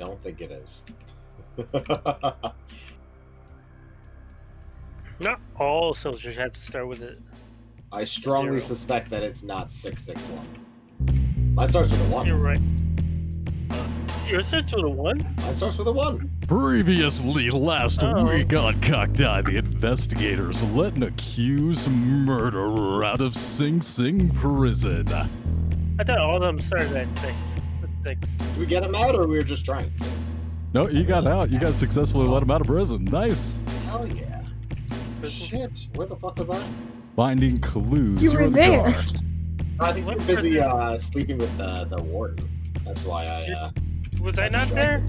don't think it is. not all soldiers have to start with it. I strongly Zero. suspect that it's not 661. Mine starts with a 1. You're right. Uh, yours starts with a 1? Mine starts with a 1. Previously, last oh. week on Cockeye, the investigators let an accused murderer out of Sing Sing prison. I thought all of them started at 6 six. Did we get him out or we were just trying? No, you got out. You guys successfully let him out of prison. Nice. Hell yeah. Shit, where the fuck was I? Finding clues. You were in the there. car. I think we What were busy uh, sleeping with the, the warden. That's why I. Uh, Was I not there?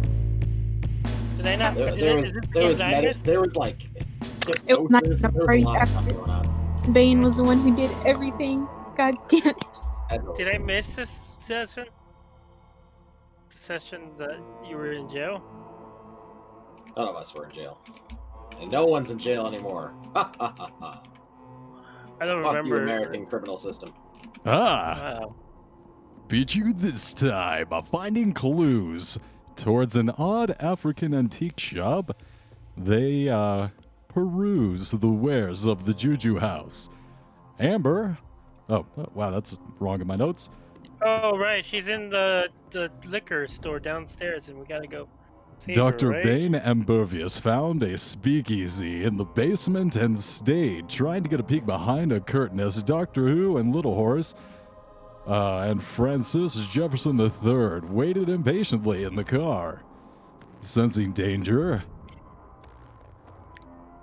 Did I not? there, there was is there was, Team there was like It was not hypnosis, enough there was a lot of stuff after- going on. Bane was the one who did everything. God damn it. Did I miss this session? The session that you were in jail? None of us were in jail, and no one's in jail anymore. Ha ha ha ha! I don't Fuck remember. you, American criminal system. Ah, Wow. beat you this time by finding clues towards an odd African antique shop. They, uh, peruse the wares of the Juju house. Amber. Oh, oh, wow, that's wrong in my notes. Oh right, she's in the the liquor store downstairs, and we gotta go. her, Dr. right? Bane Ambervius found a speakeasy in the basement and stayed, trying to get a peek behind a curtain as Doctor Who and Little Horse uh, and Francis Jefferson III waited impatiently in the car. Sensing danger,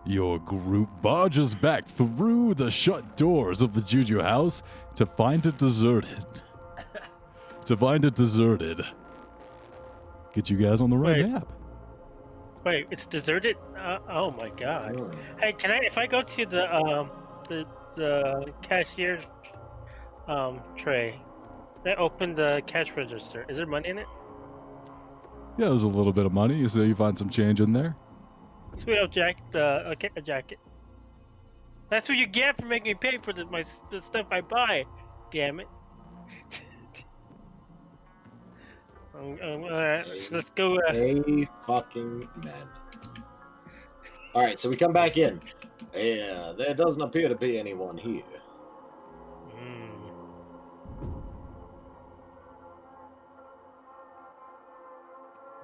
your group barges back through the shut doors of the Juju house to find it deserted. To find it deserted. Get you guys on the right Wait. map. Wait, it's deserted. Uh, oh my god. Hey, can I? If I go to the um the the cashier um tray, I open the cash register. Is there money in it? Yeah, there's a little bit of money, you so you find some change in there. Sweet old jack. The okay, a jacket. That's what you get for making me pay for the my the stuff I buy. Damn it. um, um, alright, let's go. Uh, A fucking man. All right, so we come back in. Yeah, there doesn't appear to be anyone here. hmm.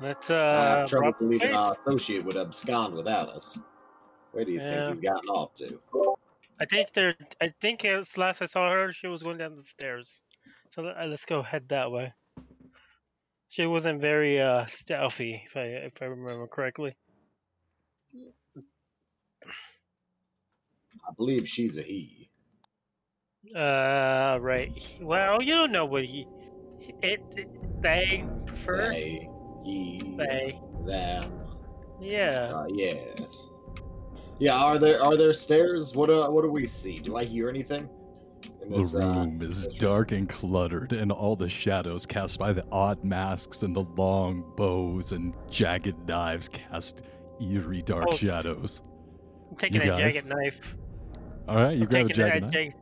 Let's Uh, I uh. have trouble believing our associate would abscond without us. Where do you Yeah. think he's gotten off to? I think they're. I think last I saw her, she was going down the stairs. So uh, let's go head that way. She wasn't very uh stealthy, if I if I remember correctly. I believe she's a he. Uh, right. Well, you don't know what he. It. it they prefer. They, he, They. them. Yeah. Uh, yes. Yeah. Are there are there stairs? What uh, what do we see? Do I hear anything? The uh, room is this dark and cluttered, and all the shadows cast by the odd masks and the long bows and jagged knives cast eerie dark Oh. shadows. I'm taking you a guys? jagged knife. All right, you I'm grab a jagged knife. jag-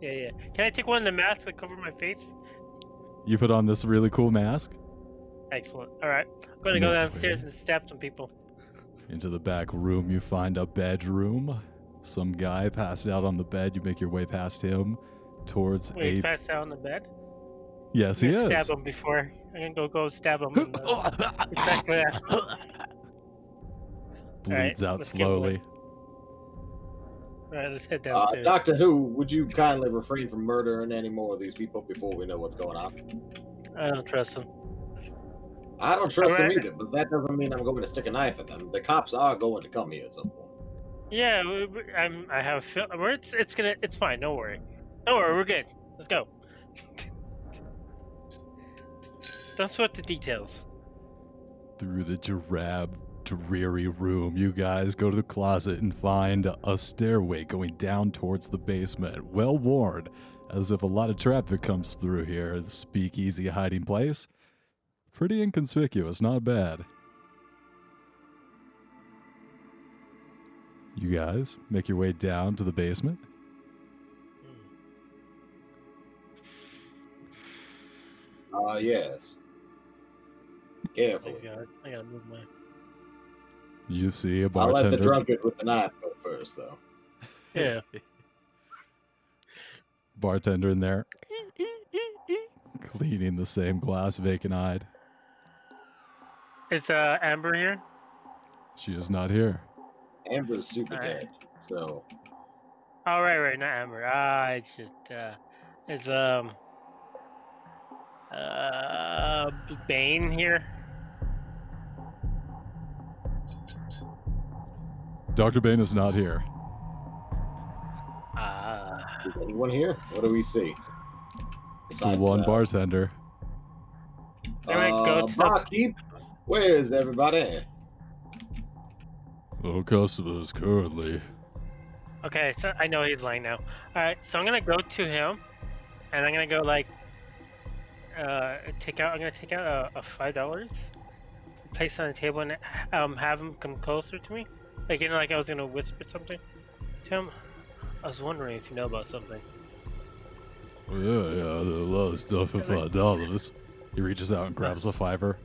Yeah, yeah. Can I take one of the masks that cover my face? You put on this really cool mask. Excellent. All right. I'm gonna go downstairs and stab some people. Into the back room, you find a bedroom. Some guy passed out on the bed. You make your way past him towards Wait, he's a. passed out on the bed. Yes, I'm he gonna is. Stab him before. I'm gonna go go stab him. in the- exactly that. Bleeds out let's get away. slowly. All right, let's head Uh, downstairs. Doctor Who, would you kindly refrain from murdering any more of these people before we know what's going on? I don't trust them. I don't trust them either, but that doesn't mean I'm going to stick a knife at them. The cops are going to come here at some point. Yeah, we- we- I'm. I have. We're, it's. It's gonna. It's fine. Don't worry. Don't worry. We're good. Let's go. Don't sweat the details. Through the drab, dreary room, you guys go to the closet and find a stairway going down towards the basement. Well worn, as if a lot of traffic comes through here. The speakeasy hiding place. Pretty inconspicuous, not bad. You guys make your way down to the basement. Uh, yes. Carefully. God, I gotta move my. You see a I'll let the drunkard with the knife go first, though. Yeah. bartender in there, cleaning the same glass, vacant eyed. Is uh Amber here? She is not here. Amber's super Alright. dead, so Oh right, right, not Amber. Ah, it's just uh, it's um, uh, Bane here. Dr. Bane is not here. Ah, is anyone here? What do we see? It's the one uh, bartender. Alright, go uh, to the- barkeep, where is everybody? No customers currently. okay. So I know he's lying now. All right, so I'm gonna go to him, and I'm gonna go like, uh, take out. I'm gonna take out a, a five dollars, place it on the table, and um have him come closer to me, like you know, like I was gonna whisper something to him. I was wondering if you know about something. Oh, yeah, yeah, there's a lot of stuff for five dollars. He reaches out and grabs a fiver.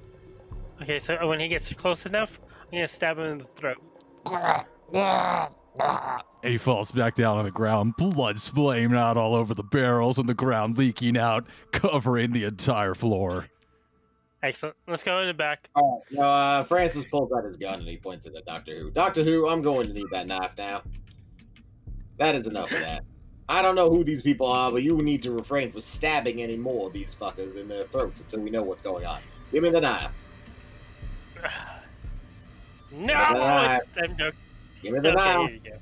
Okay, so when he gets close enough, I'm gonna stab him in the throat. And he falls back down on the ground, blood splaying out all over the barrels and the ground leaking out, covering the entire floor. Excellent. Let's go in the back. All right, now, uh, Francis pulls out his gun and he points it at Doctor Who. Doctor Who, I'm going to need that knife now. That is enough of that. I don't know who these people are, but you need to refrain from stabbing any more of these fuckers in their throats until we know what's going on. Give me the knife. No, it's, I'm joking. Give me the Okay, knife. here you go.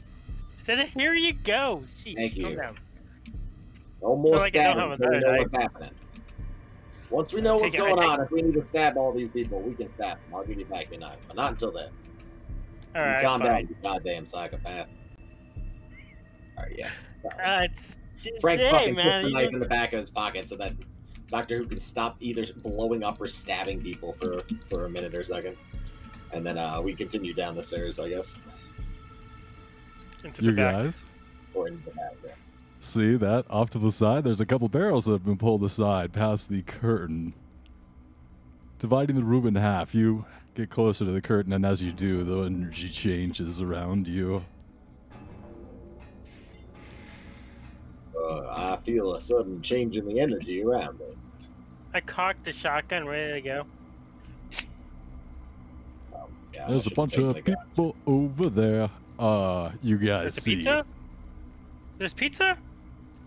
Said, here you go. Jeez, Thank you. down. No more So, like, I don't stabbing have until we know what's happening. Once we know what's going on, if we need to stab all these people, we can stab them. I'll give you back your knife, but not until then. All You calm fine. down, you goddamn psychopath. Alright, yeah. Uh, Frank hey, fucking man, puts the knife in the back of his pocket so that Doctor Who can stop either blowing up or stabbing people for for a minute or second. And then uh, we continue down the stairs, I guess, into You the back. guys or into the back. Yeah. see that off to the side? There's a couple barrels that have been pulled aside past the curtain, dividing the room in half. You get closer to the curtain, and as you do, the energy changes around you. Uh, I feel a sudden change in the energy around me. I cocked the shotgun, ready to go. Yeah, I There's a bunch of the gun. people over there. Uh, you guys There's see. pizza. There's pizza.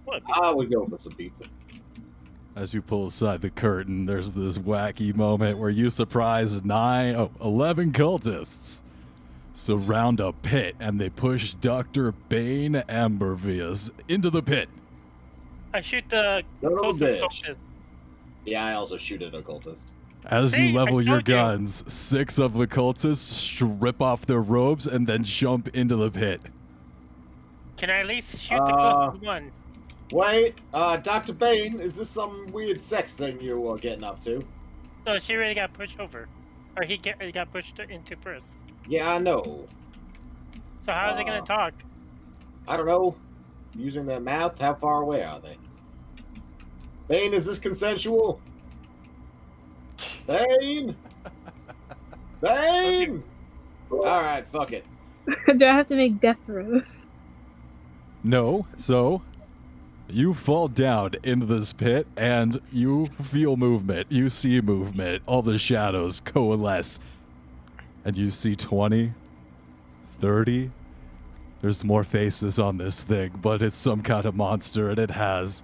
What? I would go for some pizza. As you pull aside the curtain, there's this wacky moment where you surprise nine, oh, 11 cultists surround a pit and they push Dr. Bane Ambervius into the pit. I shoot the Son a closest bitch. cultist. Yeah, I also shoot at occultist. As See, you level your told you. guns, six of the cultists strip off their robes and then jump into the pit. Can I at least shoot the Uh, closest one? Wait, uh, Dr. Bane, is this some weird sex thing you are getting up to? No, she already got pushed over, or he get, he got pushed into first. Yeah, I know. So how is he gonna Uh, talk? I don't know. Using their mouth? How far away are they? Bane, is this consensual? Bane! Bane! Alright, fuck it. Do I have to make death throws? No, so you fall down into this pit and you feel movement. You see movement. All the shadows coalesce. And you see 20, 30. There's more faces on this thing, but it's some kind of monster and it has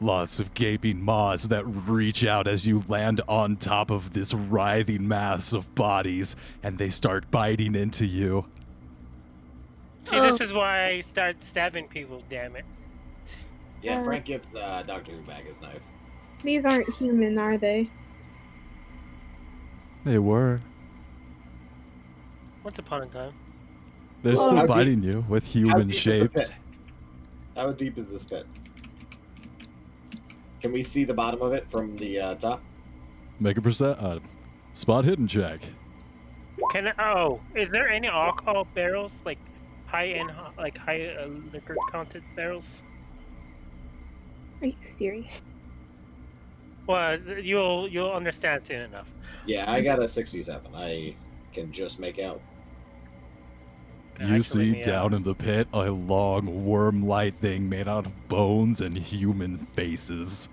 lots of gaping maws that reach out as you land on top of this writhing mass of bodies and they start biting into you. See, Oh. this is why I start stabbing people. Damn it! Yeah, Uh, Frank gives uh, Doctor Who back his knife. These aren't human, are they? They were. Once upon a time. They're Well, still how deep- biting you with human deep is the shapes. pit? How deep is this pit? Can we see the bottom of it from the uh, top? Make a percent uh, spot hidden check. Can I, oh, is there any alcohol barrels like high end, like high uh, liquor content barrels? Are you serious? Well, you'll you'll understand soon enough. Yeah, I got a 67. I can just make out. You Actually, see yeah. down in the pit a long worm like thing made out of bones and human faces.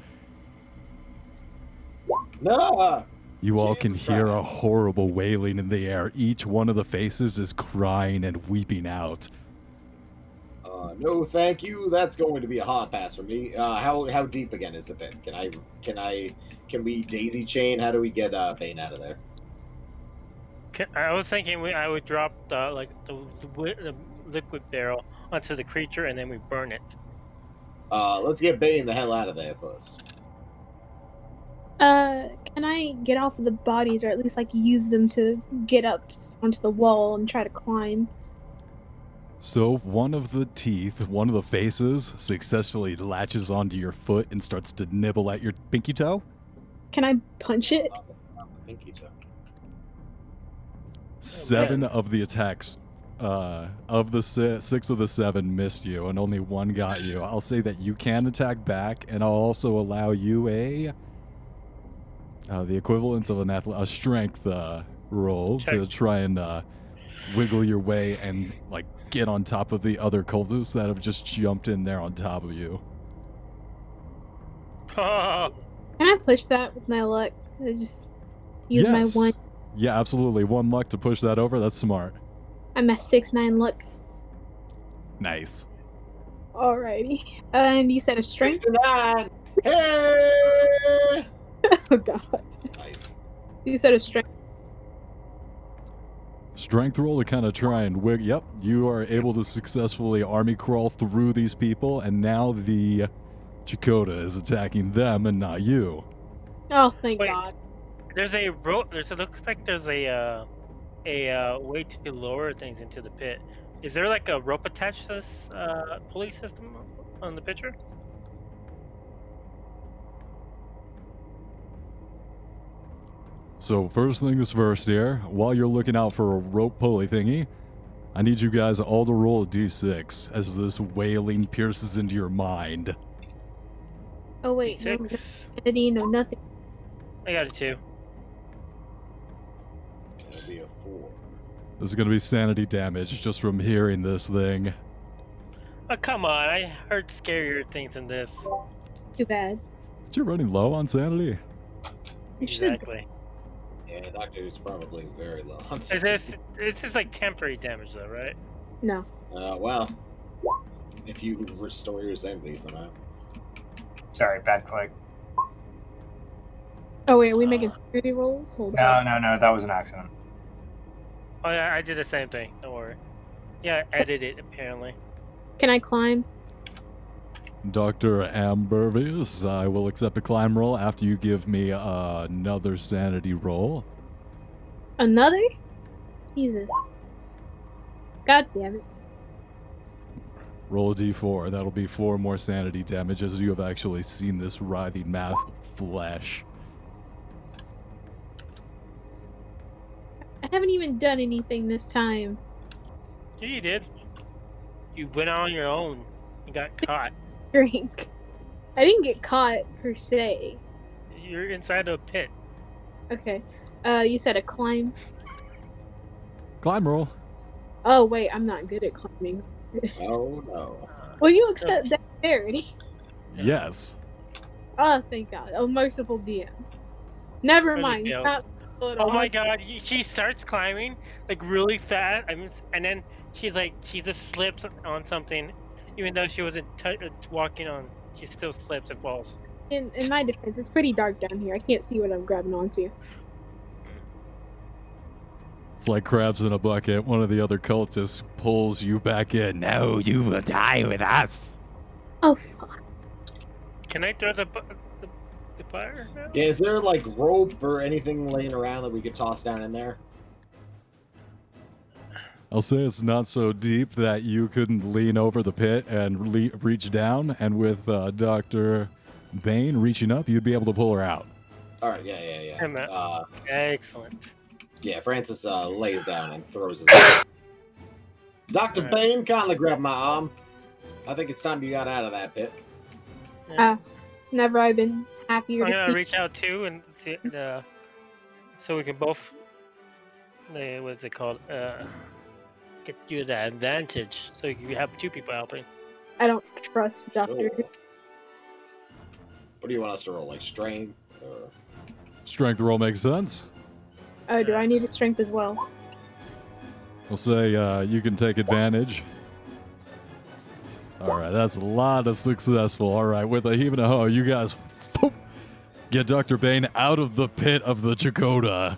No! You all can Jesus hear a horrible wailing in the air. Each one of the faces is crying and weeping out. Uh, no, thank you. That's going to be a hot pass for me. Uh, how how deep again is the pit? Can I can I can we daisy chain? How do we get uh, Bane out of there? Ca- I was thinking we, I would drop the like the, the, the liquid barrel onto the creature and then we burn it. Uh, let's get Bane the hell out of there first. Uh, can I get off of the bodies, or at least like use them to get up onto the wall and try to climb? So, one of the teeth, one of the faces, successfully latches onto your foot and starts to nibble at your pinky toe. Can I punch it? Pinky toe. Seven of the attacks, uh, of the si- six of the seven missed you, and only one got you. I'll say that you can attack back, and I'll also allow you a uh, the equivalence of an athle- a strength uh, roll to try and uh, wiggle your way and like get on top of the other cultists that have just jumped in there on top of you. Oh, Can I push that with my luck? I just use Yes. my one. Yeah, absolutely. One luck to push that over. That's smart. I'm at six nine luck. Nice. Alrighty. And you said a strength? 69! Hey! oh god. Nice. You said a strength. Strength roll to kind of try and wig. Yep, you are able to successfully army crawl through these people, and now the Chakota is attacking them and not you. Oh, thank Wait. God. There's a rope. There's it looks like there's a uh, a uh, way to lower things into the pit. Is there like a rope attached to this uh, pulley system on the picture? So first things first here, while you're looking out for a rope pulley thingy, I need you guys all to roll a d6 as this wailing pierces into your mind. Oh wait, no Six. sanity, no nothing. I got it too. That'll be a 4. This is gonna be sanity damage just from hearing this thing. Oh come on! I heard scarier things than this. Too bad. But you're running low on sanity. You should. Exactly. Yeah, Doctor Who's probably very low. on Is this? It's just like temporary damage, though, right? No. Uh, well, if you restore your sanity somehow. Sorry, bad click. Oh wait, are we making security rolls? Hold No, on. no, no, that was an accident. Oh yeah, I did the same thing. Don't worry. Yeah, I edited it apparently. Can I climb? Dr. Ambervius, I will accept a climb roll after you give me uh, another sanity roll. Another? Jesus. God damn it. Roll a d4. That'll be four more sanity damage as you have actually seen this writhing mass of flesh. I haven't even done anything this time. Yeah, you did. You went on your own. You got caught. Drink. I didn't get caught per se. You're inside a pit. Okay. Uh, you said a climb. Climb roll. Oh wait, I'm not good at climbing. Oh no. Will you accept that charity? Yes. Oh, thank God. Oh, merciful DM. Never mind. failed. Not at Oh all. my god, she starts climbing like really fast. I mean, and then she's like, she just slips on something, even though she wasn't t- uh, walking on. She still slips and falls. In, in my defense, it's pretty dark down here. I can't see what I'm grabbing onto. It's like crabs in a bucket. One of the other cultists pulls you back in. No, you will die with us. Oh, fuck. Can I throw the bu- the, the fire? now? Yeah, is there like rope or anything laying around that we could toss down in there? I'll say it's not so deep that you couldn't lean over the pit and le- reach down, and with uh, Dr. Bane reaching up, you'd be able to pull her out. All right, yeah, yeah, yeah. I'm Uh, Excellent. yeah, Francis uh, lays down and throws his. Doctor Alright. Bane, kindly grab my arm. I think it's time you got out of that pit. Ah, never I've been happier I'm to gonna see. reach out too and see, uh, so we can both. Uh, what's it called? Uh, get you the advantage, so you have two people helping. I don't trust Doctor. Sure. Who. What do you want us to roll? Like strength or Strength roll makes sense. Oh, do I need a strength as well? We'll say uh, you can take advantage. All right, that's a lot of successful. All right, with a heave and a ho, you guys get Dr. Bane out of the pit of the Chakota.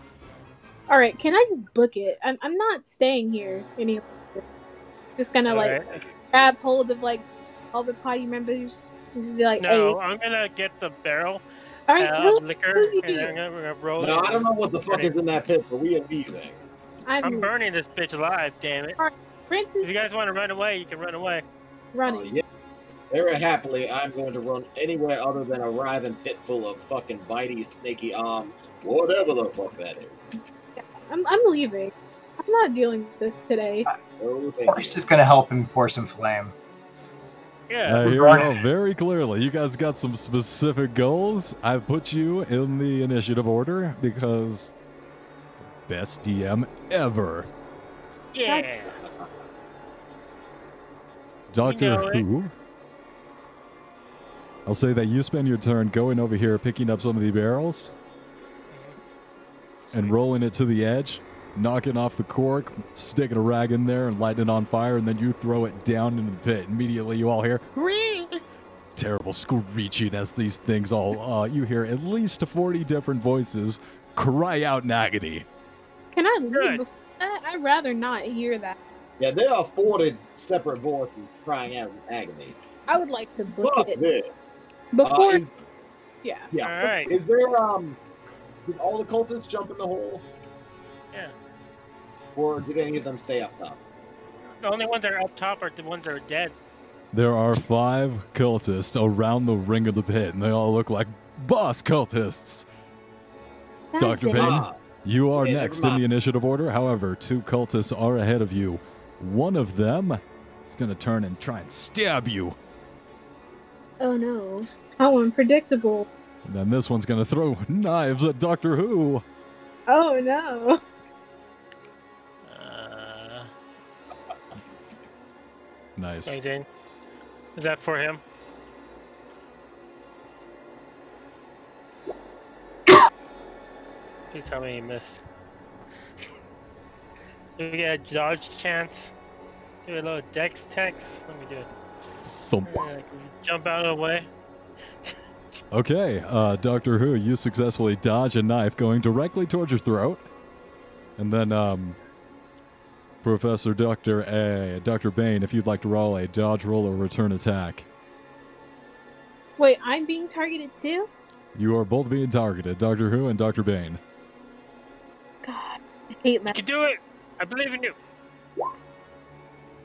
All right, can I just book it? I'm I'm not staying here any longer. Just gonna like Alright. grab hold of like all the party members and just be like, No, "Hey, I'm gonna get the barrel all right, uh, who, of liquor, who you and? I'm gonna, we're gonna roll No, it. I don't know what the fuck is in that pit, but we are leaving. I'm I'm, burning this bitch alive, damn it. Francis If you guys want to run away, you can run away. Oh, running. yeah. Very happily, I'm going to run anywhere other than a writhing pit full of fucking bitey, snaky arm, whatever the fuck that is. I'm I'm leaving. I'm not dealing with this today. Oh, thank We're just gonna help him pour some flame. Yeah. Uh, here we go. Very clearly, you guys got some specific goals. I've put you in the initiative order because best DM ever. yeah. Doctor know it. Who. I'll say that you spend your turn going over here, picking up some of the barrels and rolling it to the edge, knocking off the cork, sticking a rag in there and lighting it on fire, and then you throw it down into the pit. Immediately, you all hear "Whee!" terrible screeching as these things all. Uh, you hear at least forty different voices cry out in agony. Can I leave Good. I'd rather not hear that. Yeah, there are 40 separate voices crying out in agony. I would like to book Fuck it this. Before. Uh, is, yeah. yeah. All right. Is there, um, did all the cultists jump in the hole? Yeah. Or did any of them stay up top? The only ones that are up top are the ones that are dead. There are five cultists around the ring of the pit, and they all look like boss cultists. Dr. damn. Payne? Ah, You are Okay, next in the initiative order. However, two cultists are ahead of you. One of them is going to turn and try and stab you. Oh no. How unpredictable. And then this one's going to throw knives at Doctor Who. Oh no. Uh, Nice. hey, Jane. Is that for him? Please tell me you missed. Do we get a dodge chance? Do a little dex text? Let me do it. Thump. Jump out of the way? Okay, uh, Doctor Who, you successfully dodge a knife going directly towards your throat. And then, um, Professor Doctor A, Doctor Bane, if you'd like to roll a dodge roll or return attack. Wait, I'm being targeted too? You are both being targeted, Doctor Who and Doctor Bane. God, I hate You can do it! I believe in you!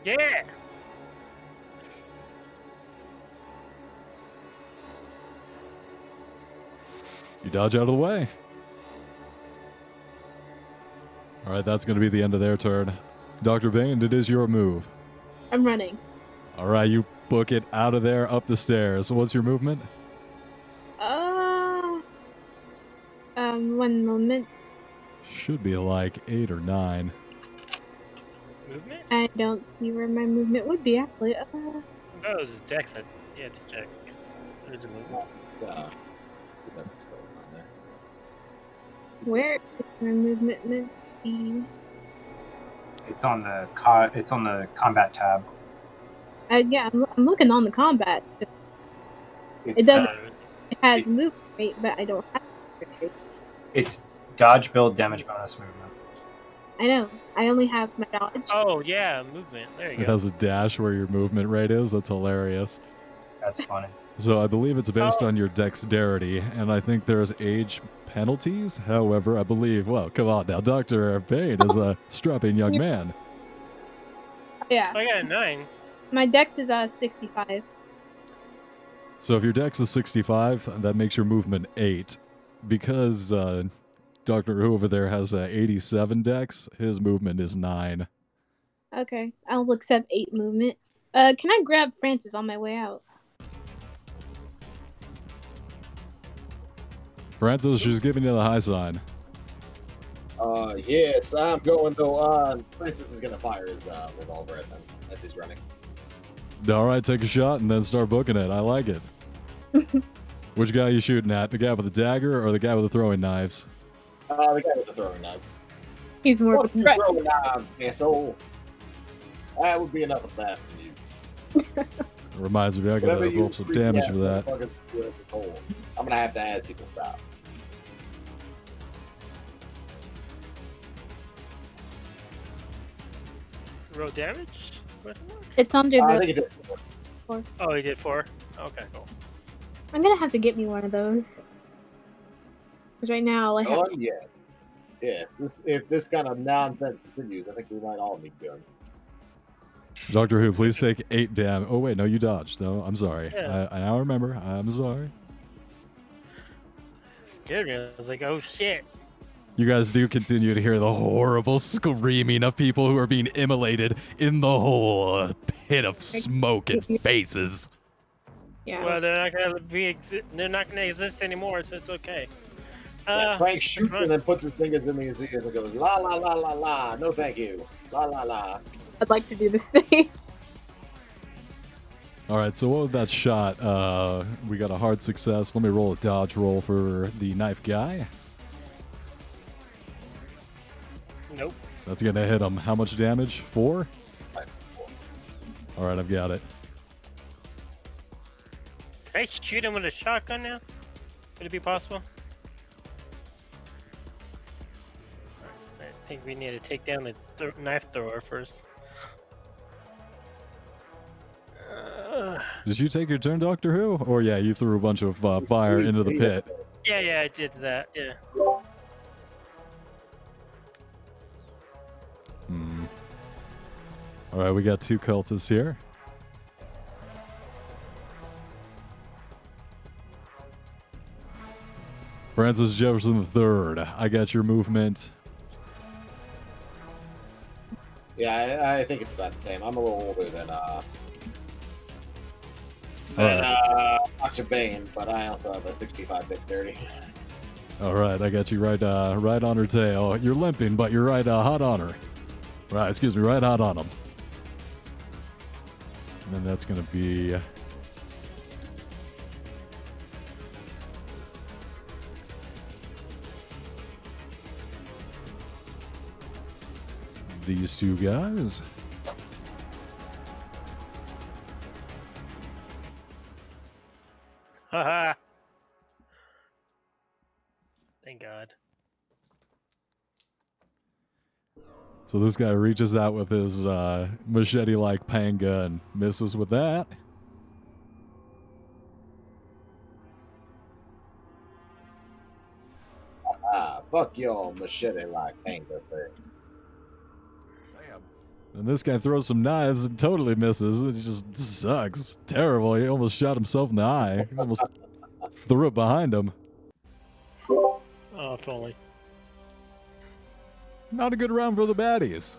Yeah! You dodge out of the way. All right, that's going to be the end of their turn. Dr. Bane, it is your move. I'm running. All right, you book it out of there, up the stairs. What's your movement? Uh, um, one moment. Should be like eight or nine. Movement? I don't see where my movement would be actually. Uh, No, it was dex. I, you had to check. There's a movement. It's, where is my movement meant to be? It's on the co- It's on the combat tab. Uh, yeah, I'm, I'm looking on the combat. It doesn't- uh, It has movement rate, but I don't have movement rate. it's dodge, build, damage bonus movement. I know. I only have my dodge. Oh, yeah, movement. There you It go. has a dash where your movement rate is. That's hilarious. That's funny. So I believe it's based Oh. on your dexterity, and I think there's age penalties. However, I believe, well, come on now, Dr. Bane is a strapping young man. Yeah, I got a nine. my dex is uh 65. So if your dex is 65, that makes your movement 8. Because uh, Dr. Who over there has a 87 dex, his movement is 9. Okay, I'll accept eight movement. Uh, can I grab Francis on my way out? Francis, she's giving you the high sign. Uh, yes, I'm going though. Uh, Francis is gonna fire his uh, revolver at them as he's running. All right, take a shot and then start booking it. I like it. Which guy are you shooting at? The guy with the dagger or the guy with the throwing knives? Uh, the guy with the throwing knives. He's more Fuck of a you, threat. throwing knives, asshole. That would be enough of that from you. Reminds me, I gotta you roll some damage ass for that. motherfuckers do at this hole, I'm gonna have to ask you to stop. Roll damage? It's under Uh, I the. think it did. Oh, he did four. Okay, cool. I'm gonna have to get me one of those. 'Cause right now I have. Oh, yes. Yes. This, if this kind of nonsense continues, I think we might all need guns. Doctor Who, please take eight dam. Oh wait, no, you dodged. No, I'm sorry. Yeah. I, I now remember. I'm sorry. Scared me. I was like, oh shit. You guys do continue to hear the horrible screaming of people who are being immolated in the whole uh, pit of smoke and faces. Yeah. Well, they're not gonna be. Exi- they're not gonna exist anymore, so it's okay. Yeah, Uh, Frank shoots and then puts his fingers in his ears and goes, la la la la la, no thank you. La la la. I'd like to do the same. All right, so what with that shot? Uh, we got a hard success. Let me roll a dodge roll for the knife guy. Nope. That's gonna hit him. How much damage? Four. All right, I've got it. Can I shoot him with a shotgun now? Would it be possible? I think we need to take down the th- knife thrower first. Uh, Did you take your turn, Doctor Who? Or yeah, you threw a bunch of uh, fire into the pit. yeah, yeah, I did that. Yeah. All right, we got two cultists here. Francis Jefferson III, I got your movement. Yeah, I, I think it's about the same. I'm a little older than uh, than right. uh, Dr. Bane, but I also have a 65 dexterity. All right, I got you right, uh, right on her tail. You're limping, but you're right, uh, hot on her. Right, excuse me, right hot on him. And then that's gonna be. These two guys. Thank God. So this guy reaches out with his uh, machete-like panga and misses with that. Ah, fuck your machete like panga thing. Damn. And this guy throws some knives and totally misses. It just sucks. Terrible. He almost shot himself in the eye. He almost threw it behind him. Oh, if only. Not a good round for the baddies.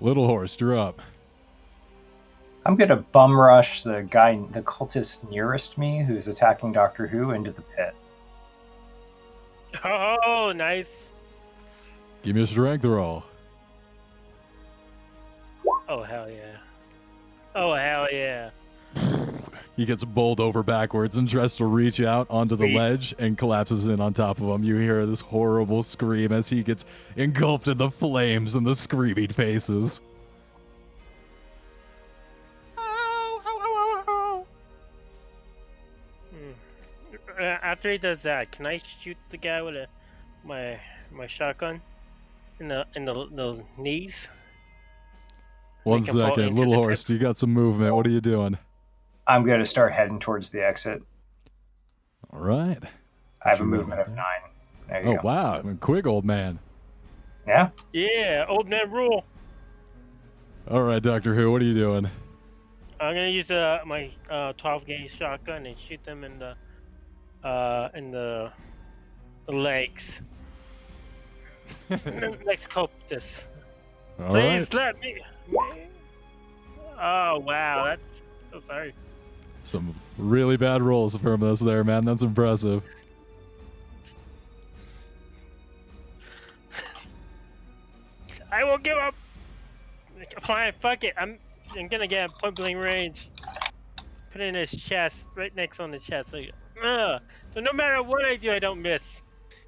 Little horse, you're up. I'm gonna bum rush the guy, the cultist nearest me, who's attacking Doctor Who, into the pit. Oh, nice. Give me a strength roll. Oh, hell yeah. Oh, hell yeah. He gets bowled over backwards and tries to reach out onto the ledge and collapses in on top of him. You hear this horrible scream as he gets engulfed in the flames and the screaming faces. Hmm. Uh, After he does that, can I shoot the guy with a, my my shotgun in the in the, the knees? One Make second, little the pit. horse, you got some movement. What are you doing? I'm gonna start heading towards the exit. All right. I have a movement of nine. There you Oh go. wow, I mean, quick old man. Yeah. Yeah, old man rule. All right, Doctor Who, what are you doing? I'm gonna use uh, my uh, 12 gauge shotgun and shoot them in the uh, in the legs. Next cultist. All Please right. let me. Oh wow, that's so sorry. Some really bad rolls from us there, man. That's impressive. I will give up. Fine, fuck it. I'm I'm gonna get a point blank range. Put it in his chest, right next on the chest. So, uh, so no matter what I do, I don't miss.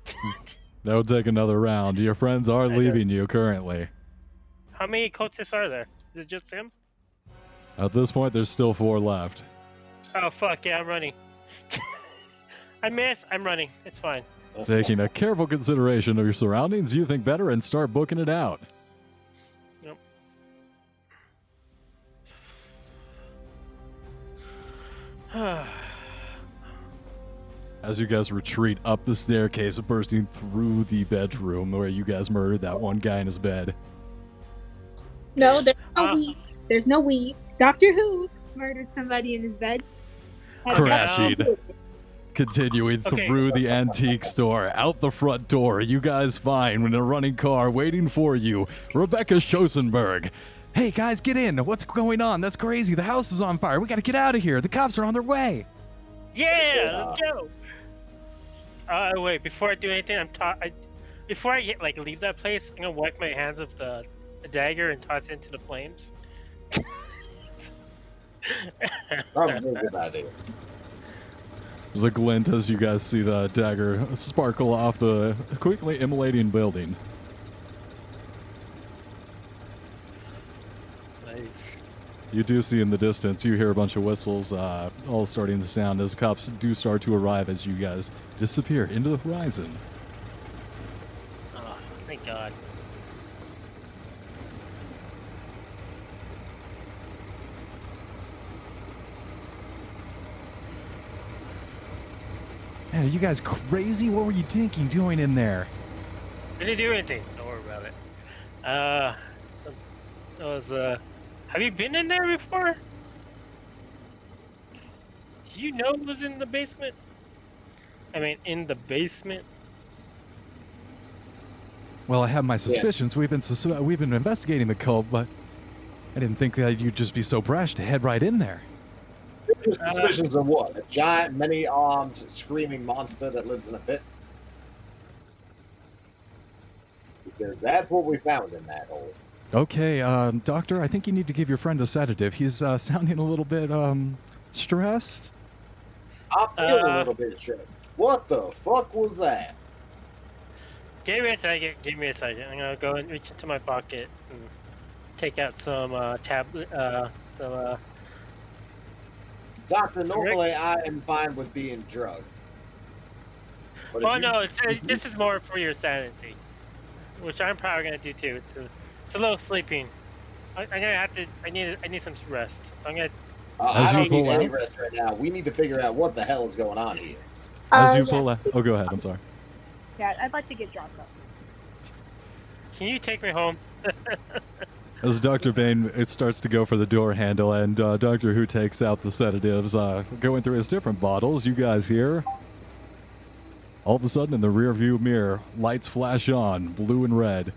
that would take another round. Your friends are I leaving you currently. How many cultists are there? Is it just him? At this point, there's still four left. Oh fuck yeah, I'm running. I miss. I'm running. It's fine. Taking a careful consideration of your surroundings, you think better and start booking it out. Yep. As you guys retreat up the staircase, bursting through the bedroom where you guys murdered that one guy in his bed. No, there's no Ah. we. There's no we. Doctor Who murdered somebody in his bed. Had Crashing. nothing to do with it. Continuing Okay. through the antique store, out the front door, you guys find in a running car waiting for you, Rebecca Schosenberg. Hey guys, get in. What's going on? That's crazy. The house is on fire. We gotta get out of here. The cops are on their way. Yeah, let's go. Uh, wait. Before I do anything, I'm ta- I, Before I get like leave that place, I'm gonna wipe my hands of the, the dagger and toss it into the flames. Probably a good idea. There's a glint as you guys see the dagger sparkle off the quickly immolating building. You do see in the distance, you hear a bunch of whistles uh, all starting to sound as cops do start to arrive as you guys disappear into the horizon. Oh, thank God. Man, are you guys crazy? What were you thinking doing in there? Didn't do anything. Don't worry about it. Uh, that was uh. Have you been in there before? Do you know it was in the basement? I mean, in the basement. Well, I have my suspicions. We've been sus- we've been investigating the cult, but I didn't think that you'd just be so brash to head right in there. Your suspicions of what? A giant, many-armed, screaming monster that lives in a pit? Because that's what we found in that hole. Okay, um, doctor, I think you need to give your friend a sedative. He's uh, sounding a little bit um, stressed. I feel a Uh, little bit stressed. What the fuck was that? Give me a second. Give me a second. I'm gonna go and reach into my pocket and take out some uh, tablet. Uh, some uh. Doctor, So normally I am fine with being drugged. But Well, you- no, it's, uh, this is more for your sanity, which I'm probably gonna do too. It's a, it's a little sleeping. I, I'm gonna have to. I need. I need some rest. So I'm gonna. Uh, As I don't pull need any rest right now. We need to figure out what the hell is going on here. As Uh, you yeah. pull out. Oh, go ahead. I'm sorry. Yeah, I'd like to get dropped off. Can you take me home? As Dr. Bane it starts to go for the door handle, and uh, Doctor Who takes out the sedatives, uh, going through his different bottles. You guys hear? All of a sudden, in the rearview mirror, lights flash on, blue and red.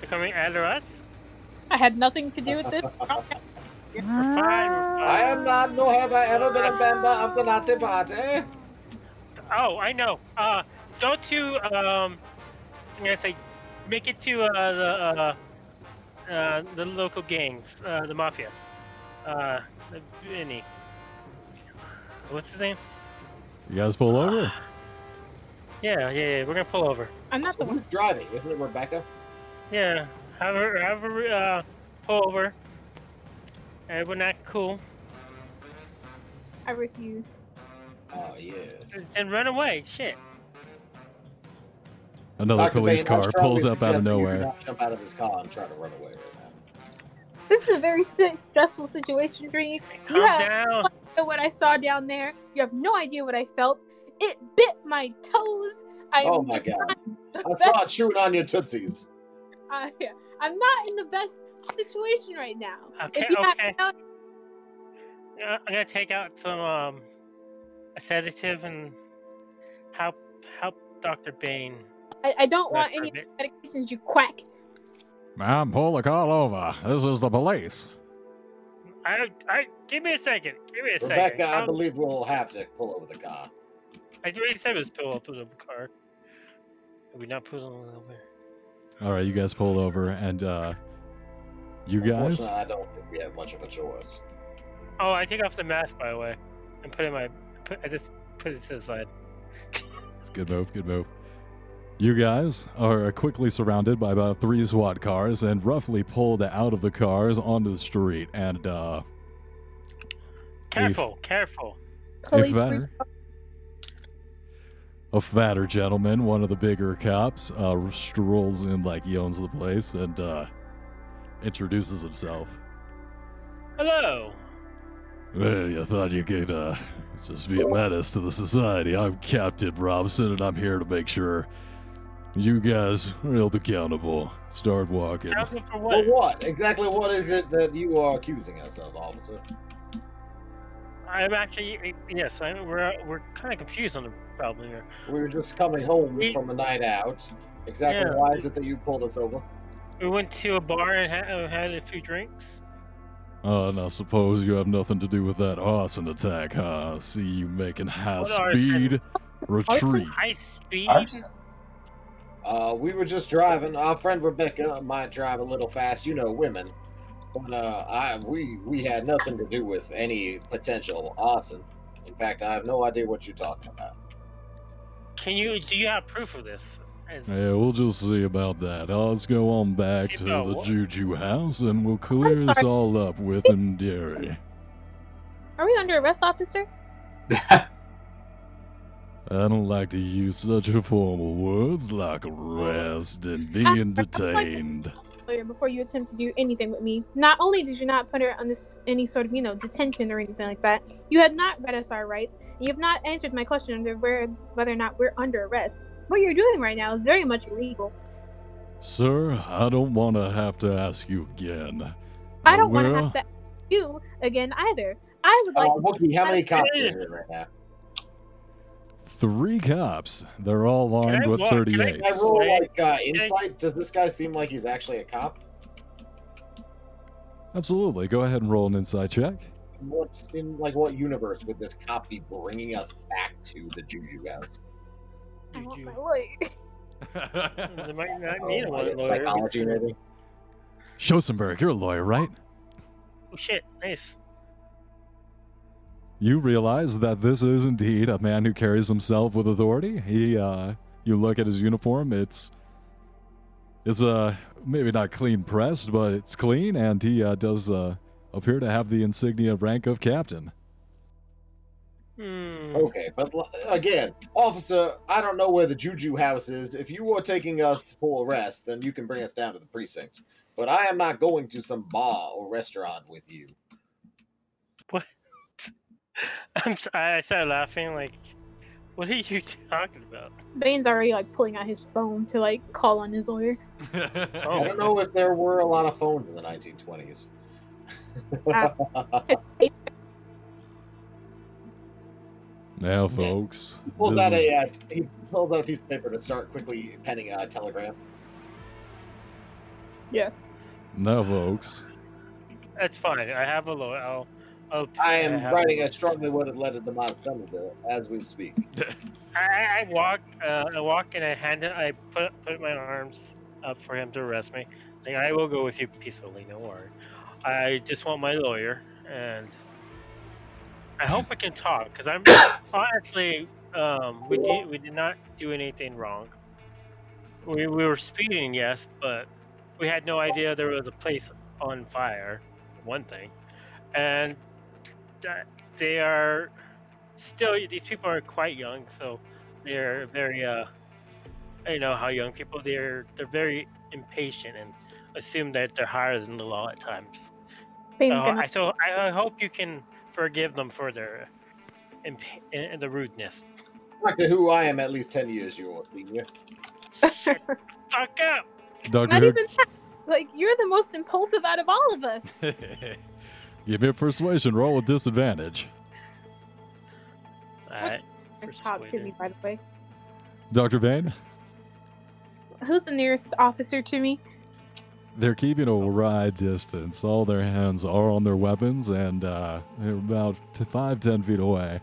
You're coming after us? I had nothing to do with this. We're fine. We're fine. I am not, nor have I ever been a member of the Nazi Party. Oh, I know. Uh, go to um, I'm gonna say, make it to uh, the uh, uh, the local gangs, uh, the mafia. Uh, the Vinny. What's his name? You guys pull over? Yeah, yeah, yeah. We're gonna pull over. I'm not the one. driving? Isn't it Rebecca? Yeah, have her, have her uh, pull over. Uh, we're not cool. I refuse. Oh, yes. And run away. Shit. Another Dr. police Bane, car pulls up out of suggest that you do nowhere. Jump out of his car and try to run away right now. This is a very stressful situation for you. Calm You have down. no what I saw down there. You have no idea what I felt. It bit my toes. I Oh am my God. not I best. saw it chewing on your tootsies. uh, yeah. I'm not in the best situation right now. Okay, if you have okay. no, Uh, I'm gonna take out some um, a sedative and help help Dr. Bane. I, I don't want any bit. medications, you quack. Ma'am, pull the car over. This is the police. I, I, give me a second. Give me a second. Rebecca, I Um, believe we'll have to pull over the car. I already said it was pull up in the car. Did we not pull them over? All right, you guys pull over, and uh, you guys. Unfortunately, I don't think we have much of a choice. Oh, I take off the mask by the way, and put it in my. Put, I just put it to the side. It's good move, good move. You guys are quickly surrounded by about three SWAT cars and roughly pulled out of the cars onto the street. And uh, Careful, careful. Police that- a fatter gentleman, one of the bigger cops, uh, strolls in like he owns the place and uh, introduces himself. Hello. Well, you thought you could uh, just be a menace to the society. I'm Captain Robson, and I'm here to make sure you guys are held accountable. Start walking. Careful for For what? what? Exactly what is it that you are accusing us of, officer? I'm actually yes. I, we're we're kind of confused on the problem here. We were just coming home We- from a night out. Exactly Yeah. why is it that you pulled us over? We went to a bar and had, uh, had a few drinks. Uh, and I suppose you have nothing to do with that arson attack, huh? See you making high What arson? speed retreat. High speed. Arson. Uh, we were just driving. Our friend Rebecca might drive a little fast. You know, women. But uh, I we we had nothing to do with any potential arson. In fact, I have no idea what you're talking about. Can you? Do you have proof of this? As- Yeah, we'll just see about that. Uh, let's go on back See to about the what? Juju house and we'll clear this all up with Nderi. Are we under arrest, officer? I don't like to use such formal words like arrest and being I- I like to- detained. Before you attempt to do anything with me, not only did you not put her on this any sort of you know detention or anything like that, you have not read us our rights. You have not answered my question under where, whether or not we're under arrest. What you're doing right now is very much illegal. Sir, I don't want to have to ask you again. I don't want to have to ask you again either. I would Uh, like to Wookie, how many cops are here right now? Three cops. They're all armed with walk- can I- 38s. Can roll like uh, insight? Does this guy seem like he's actually a cop? Absolutely. Go ahead and roll an inside check. What in like what universe would this cop be bringing us back to the Juju house? I want Juju. my lawyer. They might not Oh, need a like lawyer. psychology, maybe. Schosenberg, you're a lawyer, right? Oh shit! Nice. You realize that this is indeed a man who carries himself with authority. He, uh, you look at his uniform, it's, it's, uh, maybe not clean pressed, but it's clean, and he, uh, does, uh, appear to have the insignia rank of captain. Hmm. Okay, but l- again, officer, I don't know where the Juju house is. If you are taking us for arrest, then you can bring us down to the precinct. But I am not going to some bar or restaurant with you. I'm. s- I started laughing. Like, what are you talking about? Bane's already like pulling out his phone to like call on his lawyer. I Oh. don't know if there were a lot of phones in the 1920s. Now, folks, pulls out is- a uh, he pulls out a piece of paper to start quickly penning a telegram. Yes. now, folks, That's fine. I have a lawyer. I'll. I'll I am have writing a strongly worded letter to my senator as we speak. I, I walk. Uh, I walk and I hand it. I put put my arms up for him to arrest me. Saying, I will go with you peacefully. No worry. I just want my lawyer, and I hope we can talk. Cause I'm honestly, um, we did we did not do anything wrong. We we were speeding, yes, but we had no idea there was a place on fire. One thing, and that they are still these people are quite young, so they're very uh you know how young people they're they're very impatient and assume that they're higher than the law at times. Bane's Uh, gonna I, so I, I hope you can forgive them for their imp- uh, the rudeness. Back to Who, I am at least 10 years your senior. Fuck up. Doctor not even that. Like you're the most impulsive out of all of us. give me a persuasion roll with disadvantage. All right. Nearest top to me, by the way. Dr. Bane, Who's the nearest officer to me? they're keeping a wide distance. All their hands are on their weapons, and uh, they're about t- five, ten feet away.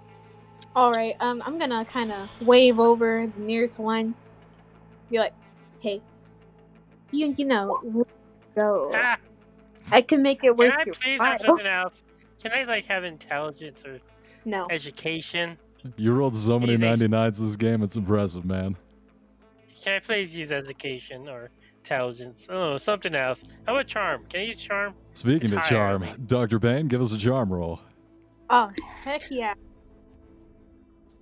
All right. Um, I'm gonna kind of wave over the nearest one. Be like, "Hey, you you know go. Ah, I can make it work. can I your please have something else? Can I like have intelligence or No. education? You rolled so many 99s this game, it's impressive, man. Can I please use education or intelligence? Oh, something else. How about charm? Can I use charm? Speaking of charm, Dr. Bane, give us a charm roll. Oh heck yeah.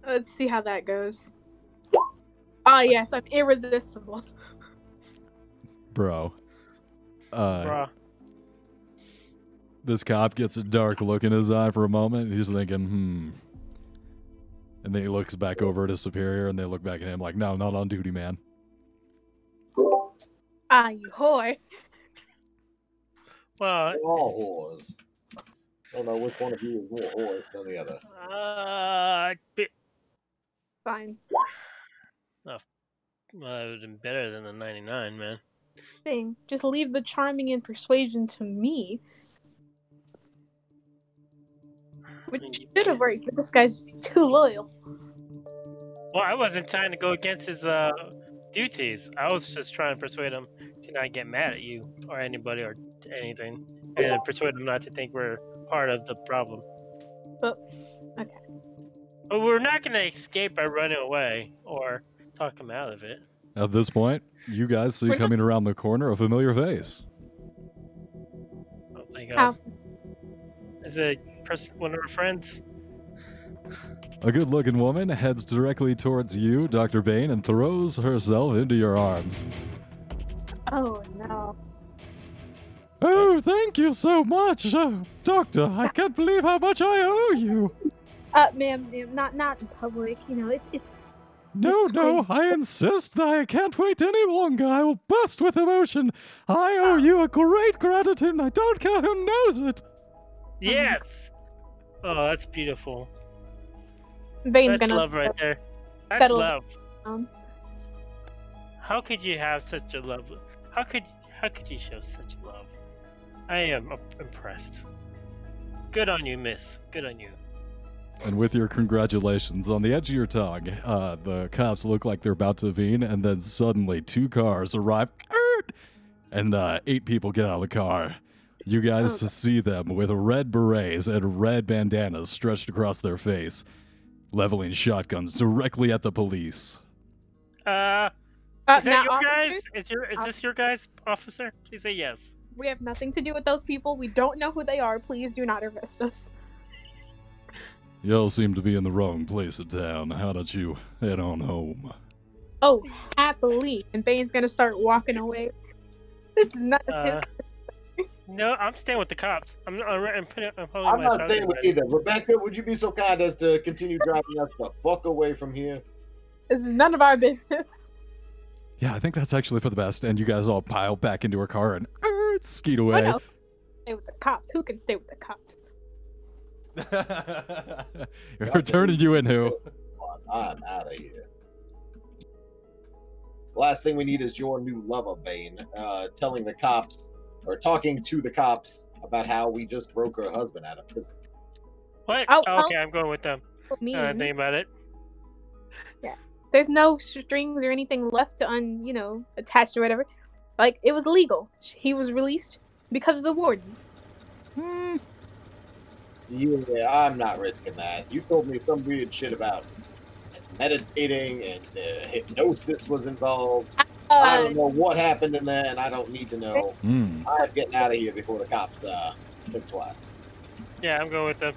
Let's see how that goes. Oh yes, I'm irresistible. Bro. Uh, Bruh. This cop gets a dark look in his eye for a moment. He's thinking, hmm. And then he looks back over at his superior, and they look back at him like, no, not on duty, man. Ah, you whore. Well, We're all it's- whores. I don't know which one of you is more whores than the other. Uh, bi- Fine. well, it would have been better than the 99, man. Thing. Just leave the charming and persuasion to me. Which should have worked, but this guy's too loyal. Well, I wasn't trying to go against his uh duties. I was just trying to persuade him to not get mad at you or anybody or anything, and persuade him not to think we're part of the problem. But okay. But we're not going to escape by running away or talk him out of it. At this point, you guys see We're not- coming around the corner a familiar face. I was like, uh, How? is it pers- one of our friends? A good looking woman heads directly towards you, Dr. Bane, and throws herself into your arms. Oh no. Oh, thank you so much, uh, Doctor. I can't believe how much I owe you. Uh, ma'am, ma'am, not not in public. You know, it's it's. No, no, I insist. I can't wait any longer. I will burst with emotion. I owe you a great gratitude, and I don't care who knows it. Yes! Oh, that's beautiful. Bane's That's gonna. love right there. That's That'll- love. Um, How could you have such a love? How could how could you show such love? I am impressed. Good on you, miss. Good on you. And with your congratulations on the edge of your tongue, uh, the cops look like they're about to veen, and then suddenly two cars arrive, and uh, eight people get out of the car. You guys Oh. see them with red berets and red bandanas stretched across their face, leveling shotguns directly at the police. Uh, uh, is that now, your officer, guys? Is your is this your guys, officer? Please say yes. we have nothing to do with those people. We don't know who they are. Please do not arrest us. Y'all seem to be in the wrong place of town. How don't you head on home? Oh, happily. And Bane's gonna start walking away. This is none of Uh, his. No, I'm staying with the cops. I'm I'm, I'm putting I'm holding I'm my not shotgun staying with ready. either. Rebecca, would you be so kind as to continue driving us the fuck away from here? This is none of our business. Yeah, I think that's actually for the best. And you guys all pile back into her car and er, skeet Oh away. no. Stay with the cops. Who can stay with the cops? We're turning you in who? I'm out of here. Last thing we need is your new lover, Bane, uh, telling the cops or talking to the cops about how we just broke her husband out of prison. What? Oh, Oh, okay, I'm going with them. Me. Uh, think about it. Yeah, there's no strings or anything left to un, you know, attached or whatever. Like it was legal. He was released because of the warden. Hmm, Yeah, I'm not risking that. You told me some weird shit about meditating and uh, hypnosis was involved. I Uh, don't know what happened in there, and I don't need to know. hmm. I'm getting out of here before the cops uh, think twice. Yeah, I'm going with them.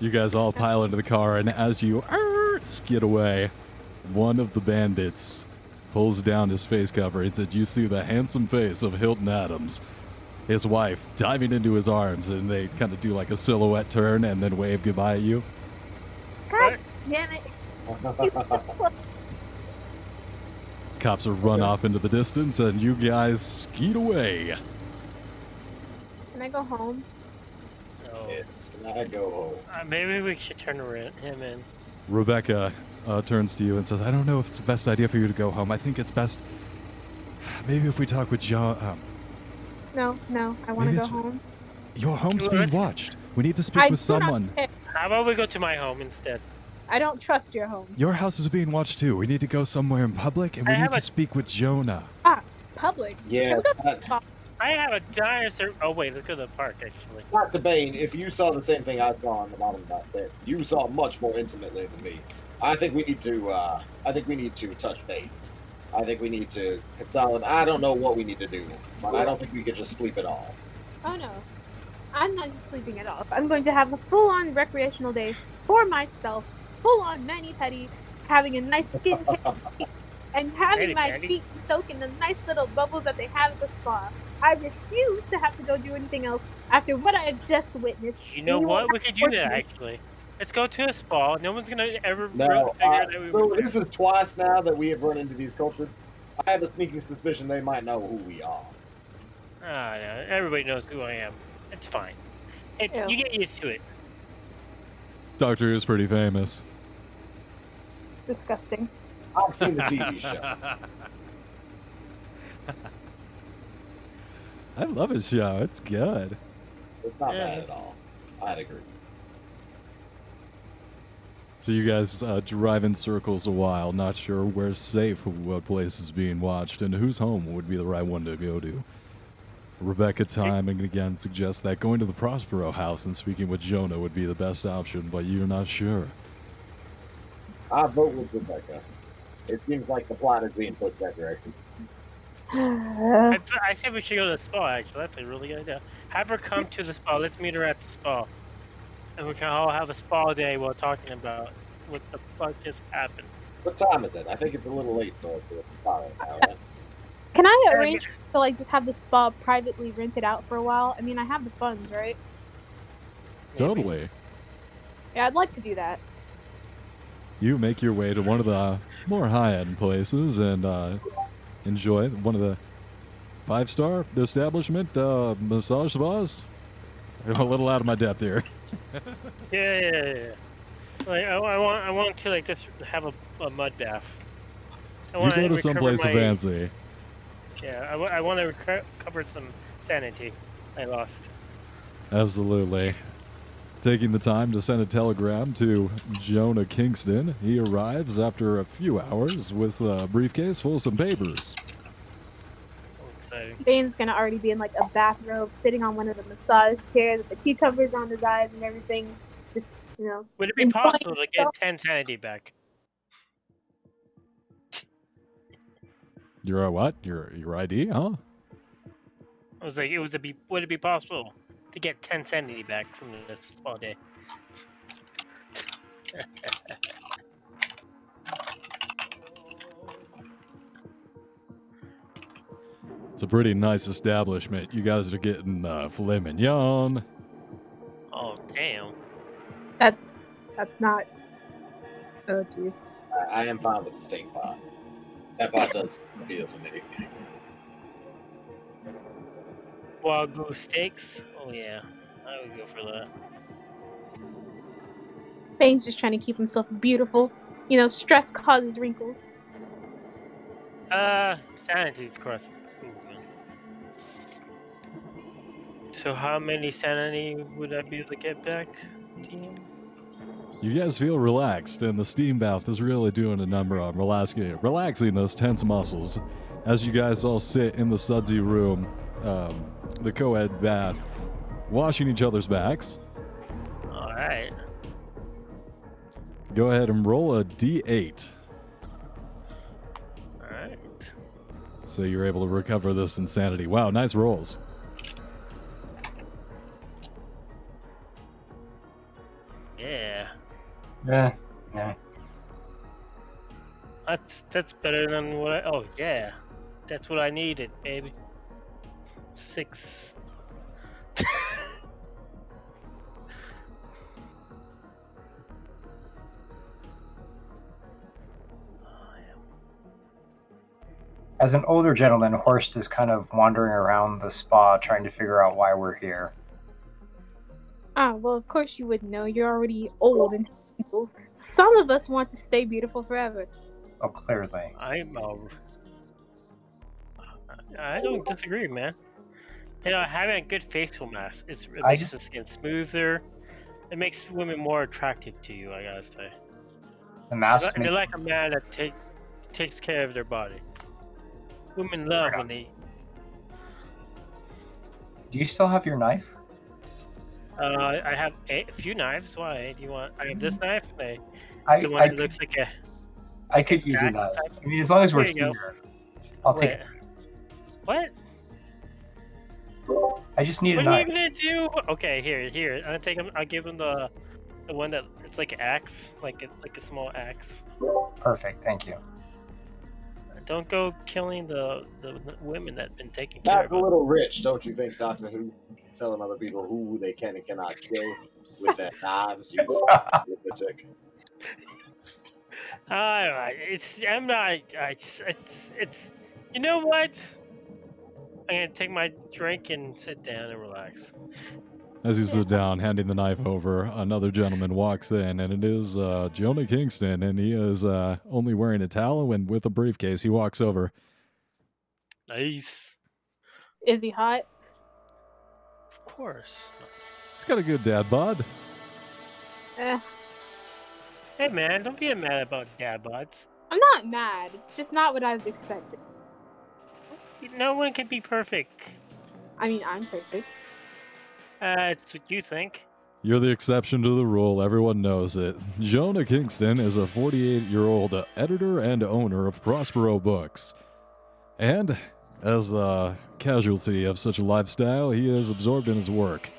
You guys all pile into the car, and as you er, skid away, one of the bandits pulls down his face coverings, and you see the handsome face of Hilton Adams, his wife, diving into his arms, and they kind of do like a silhouette turn and then wave goodbye at you. God damn it. Cops are run off into the distance, and you guys skeet away. Can I go home? No. it's when I go home. Uh, maybe we should turn him in. Rebecca uh, turns to you and says, I don't know if it's the best idea for you to go home. I think it's best. Maybe if we talk with John. Um, No, no. I want to go home. your home's being watched. We need to speak I with someone. How about we go to my home instead? I don't trust your home. Your house is being watched too. We need to go somewhere in public and we I need have to a- speak with Jonah. Ah, public. Yeah, Look up that, I have a dinosaur. Oh wait, let's go to the park actually. Dr. Bane, if you saw the same thing I saw on the bottom of that pit, you saw much more intimately than me. I think we need to. Uh, I think we need to touch base. I think we need to consolidate. I don't know what we need to do, but I don't think we could just sleep at all. Oh no. I'm not just sleeping it off. I'm going to have a full on recreational day for myself, full on mani pedi, having a nice skin care, and having my Mani-pedi? feet soak in the nice little bubbles that they have at the spa. I refuse to have to go do anything else after what I have just witnessed. You know You what? We could do that actually. Let's go to a spa. No one's gonna ever No, really figure uh, that we so were this is twice now that we have run into these culprits. I have a sneaking suspicion they might know who we are. Ah, no, everybody knows who I am. It's fine. It's Yeah. you get used to it. Doctor is pretty famous. Disgusting. I've seen the TV show. I love his show. It's good. It's not Yeah. bad at all. I'd agree. So you guys uh, drive in circles a while, not sure where's safe, what place is being watched, and whose home would be the right one to go to. Rebecca timing again suggests that going to the Prospero house and speaking with Jonah would be the best option, but you're not sure. I vote with Rebecca. It seems like the plot is being pushed that direction. I, th- I think we should go to the spa. Actually, that's a really good idea. Have her come to the spa. Let's meet her at the spa, and we can all have a spa day while talking about what the fuck just happened. What time is it? I think it's a little late for us spa follow now, right? Can I arrange to like just have the spa privately rented out for a while? I mean, I have the funds, right? Totally. Yeah, I'd like to do that. You make your way to one of the more high end places and uh, enjoy one of the five star establishment uh, massage spas. I'm a little out of my depth here. Yeah, yeah, yeah. Like I, I want, I want to like just have a, a mud bath. I You go to recover some place my- fancy. Yeah, I, I want to recover some sanity I lost. Absolutely. Taking the time to send a telegram to Jonah Kingston, he arrives after a few hours with a briefcase full of some papers. So. Bane's gonna already be in like a bathrobe, sitting on one of the massage chairs with the cucumbers on his eyes and everything. Just you know, Would it be possible to get 10 sanity back? Your uh, what? Your your ID, huh? I was like, it was a be, would it be possible to get 10 sanity back from this spa day? It's a pretty nice establishment. You guys are getting uh, filet mignon. Oh, damn. that's that's not. Oh jeez. I, I am fine with the steak pot. That pot does appeal to me. Wild goose steaks? Oh, yeah. I would go for that. Bane's just trying to keep himself beautiful. You know, stress causes wrinkles. Uh, sanity's crossed. So, how many sanity would I be able to get back, team? You guys feel relaxed, and the steam bath is really doing a number on relaxing, relaxing those tense muscles. As you guys all sit in the sudsy room, um, the co-ed bath, washing each other's backs. Alright. Go ahead and roll a d8, Alright. so you're able to recover this insanity. Wow, nice rolls. Yeah. Yeah. Yeah. That's that's better than what I. Oh yeah, that's what I needed, baby. Six. As an older gentleman, Horst is kind of wandering around the spa trying to figure out why we're here. Ah, well, of course you would know. You're already old and wrinkles. Some of us want to stay beautiful forever. Oh, clearly. I'm. Uh, I don't disagree, man. You know, having a good facial mask it's, it makes just- the skin smoother. It makes women more attractive to you. I gotta say. The They're mask. they're like a man that take, takes care of their body. Women love when they. Do you still have your knife? Uh, I have a few knives. Why? Do you want? I have this knife. I, I, the one I, that could, looks like a. I could use a knife. I mean, as long as we're There you go. here, I'll take it. What? I just need a What are you knife. gonna do? Okay, here, here. I'm gonna take him. I'll give him the, the one that it's like an axe, like it's like a small axe. Perfect, thank you. Don't go killing the the women that have been taken care That's of. a little rich, don't you think, Doctor Who? Telling other people who they can and cannot kill with their knives, you lunatic. Alright, it's I'm not. I just it's it's. You know what? I'm gonna take my drink and sit down and relax. As you sit down, handing the knife over, another gentleman walks in, and it is uh, Jonah Kingston, and he is uh, only wearing a towel and with a briefcase. He walks over. Nice. Is he hot? Of course. He's got a good dad bod. Eh, Hey man, don't be mad about dad bods. I'm not mad. It's just not what I was expecting. No one can be perfect. I mean, I'm perfect. Uh, it's what you think. You're the exception to the rule. Everyone knows it. Jonah Kingston is a 48 year old editor and owner of Prospero Books. And, as a casualty of such a lifestyle, he is absorbed in his work.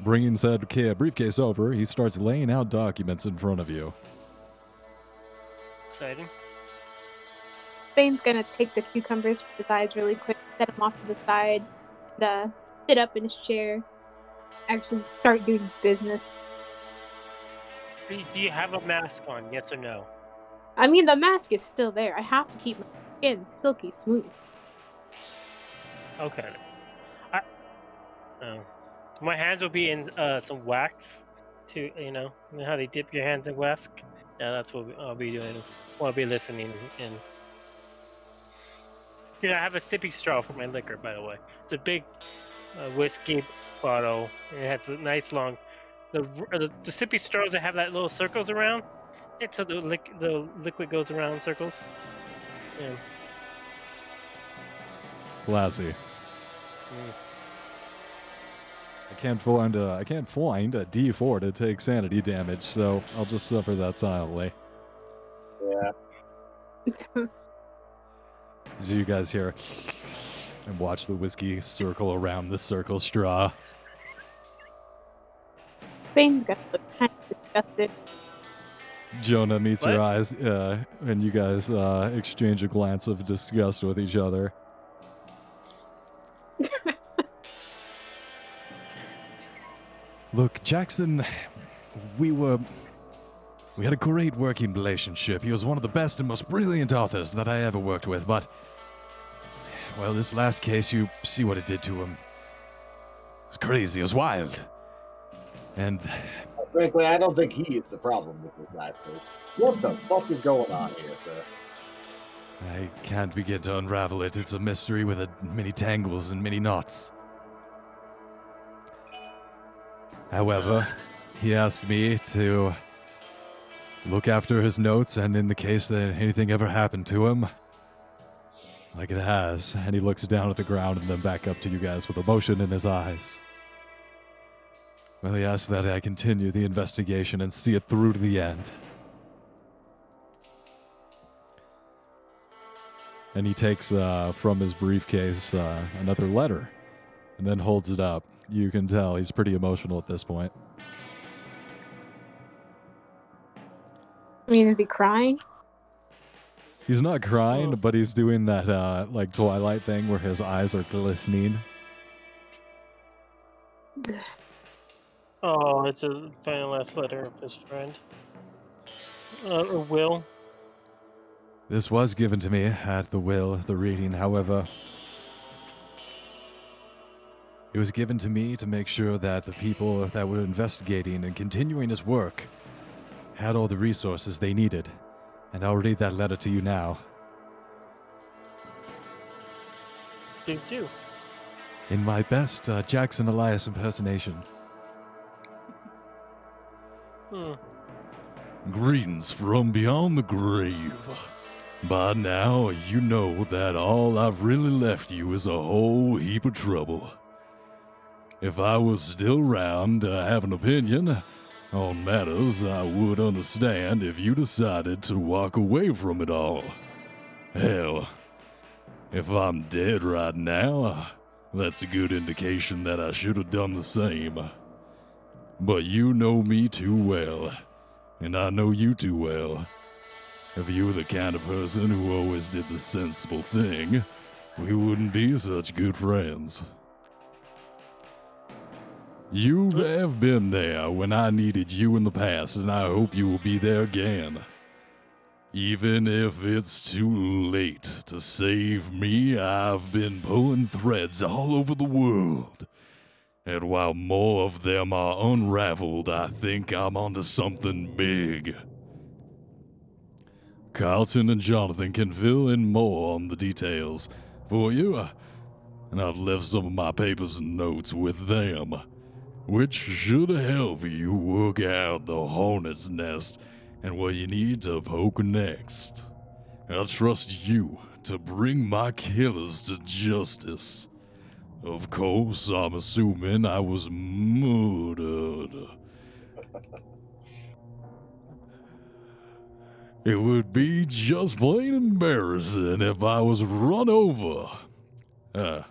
Bringing said ca- briefcase over, he starts laying out documents in front of you. Exciting. Bane's gonna take the cucumbers from his eyes really quick, set them off to the side, and, uh, sit up in his chair, actually start doing business. Do you- have a mask on? Yes or no? I mean, the mask is still there. I have to keep my skin silky smooth. Okay. I. Oh. My hands will be in uh, some wax. To you know, you know how they dip your hands in wax. Yeah, that's what I'll be doing. I'll be listening in. Yeah, I have a sippy straw for my liquor, by the way. It's a big uh, whiskey bottle. It has a nice long. The, the the sippy straws that have that little circles around. It's so the liq- the liquid goes around in circles. Yeah. Classy. Mm. I can't find a, I can't find a D4 to take sanity damage, so I'll just suffer that silently. Yeah. As you guys hear and watch the whiskey circle around the circle straw. Bane's gonna look kind of disgusted. Jonah meets What? your eyes, uh, and you guys uh, exchange a glance of disgust with each other. Look, Jackson, we were. We had a great working relationship. He was one of the best and most brilliant authors that I ever worked with, but. Well, this last case, you see what it did to him. It's crazy, it was wild. And Frankly, I don't think he is the problem with this last case. What the fuck is going on here, sir? I can't begin to unravel it. It's a mystery with a, many tangles and many knots. However, he asked me to look after his notes, and in the case that anything ever happened to him, like it has, and he looks down at the ground and then back up to you guys with emotion in his eyes. Well, he asked that I continue the investigation and see it through to the end. and he takes uh, from his briefcase uh, another letter and then holds it up. You can tell he's pretty emotional at this point. I mean, is he crying? He's not crying, Oh. but he's doing that uh, like Twilight thing where his eyes are glistening. Oh, it's a final last letter of his friend. Uh, or Will. This was given to me at the will, the reading, however. It was given to me to make sure that the people that were investigating and continuing his work had all the resources they needed. And I'll read that letter to you now. Please do. In my best uh, Jackson Elias impersonation. Hmm. Greetings from beyond the grave. By now, you know that all I've really left you is a whole heap of trouble. If I was still around to have an opinion on matters, I would understand if you decided to walk away from it all. Hell, if I'm dead right now, that's a good indication that I should have done the same. But you know me too well, and I know you too well. If you were the kind of person who always did the sensible thing, we wouldn't be such good friends. You have been there when I needed you in the past, and I hope you will be there again. Even if it's too late to save me, I've been pulling threads all over the world. And while more of them are unraveled, I think I'm onto something big. Carlton and Jonathan can fill in more on the details for you, and I've left some of my papers and notes with them, which should help you work out the hornet's nest and what you need to poke next. I trust you to bring my killers to justice. Of course, I'm assuming I was murdered. It would be just plain embarrassing if I was run over. Uh,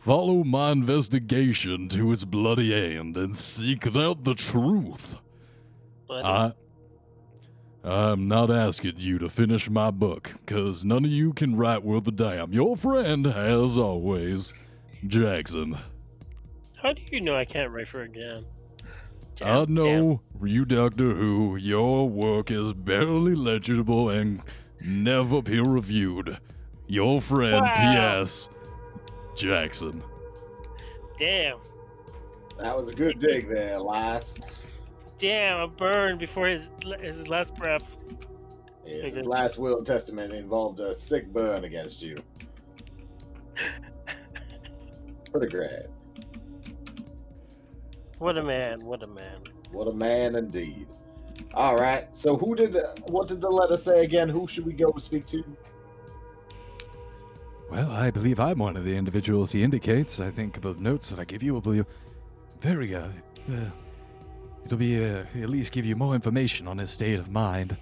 follow my investigation to its bloody end and seek out the truth. But I. I'm not asking you to finish my book, cause none of you can write worth a damn. Your friend, as always, Jackson. how do you know I can't write for a damn? I know you, Doctor Who, your work is barely legible and never peer reviewed. Your friend, Wow. P.S. Jackson. Damn. That was a good dig there, Elias. Damn, I burned before his his last breath. Yes, his last will and testament involved a sick burn against you. Pretty great. What a man, what a man. What a man indeed. All right. So who did what did the letter say again? Who should we go speak to? Well, I believe I'm one of the individuals he indicates. I think the notes that I give you will be very, uh, uh it'll be, uh, at least give you more information on his state of mind.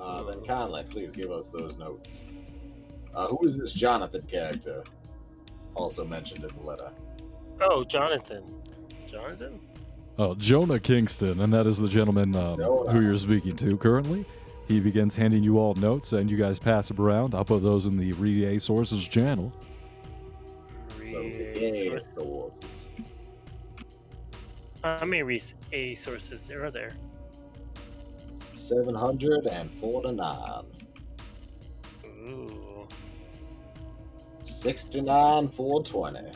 Uh, then kindly, please give us those notes. Uh, who is this Jonathan character? Also mentioned in the letter. Oh, Jonathan. Jonathan? Oh, Jonah Kingston, and that is the gentleman um, who you're speaking to currently. He begins handing you all notes, and you guys pass them around. I'll put those in the Read Sources channel. Okay, sources. How many res- A sources there are there? Seven hundred and forty-nine. Ooh. Sixty-nine, four twenty.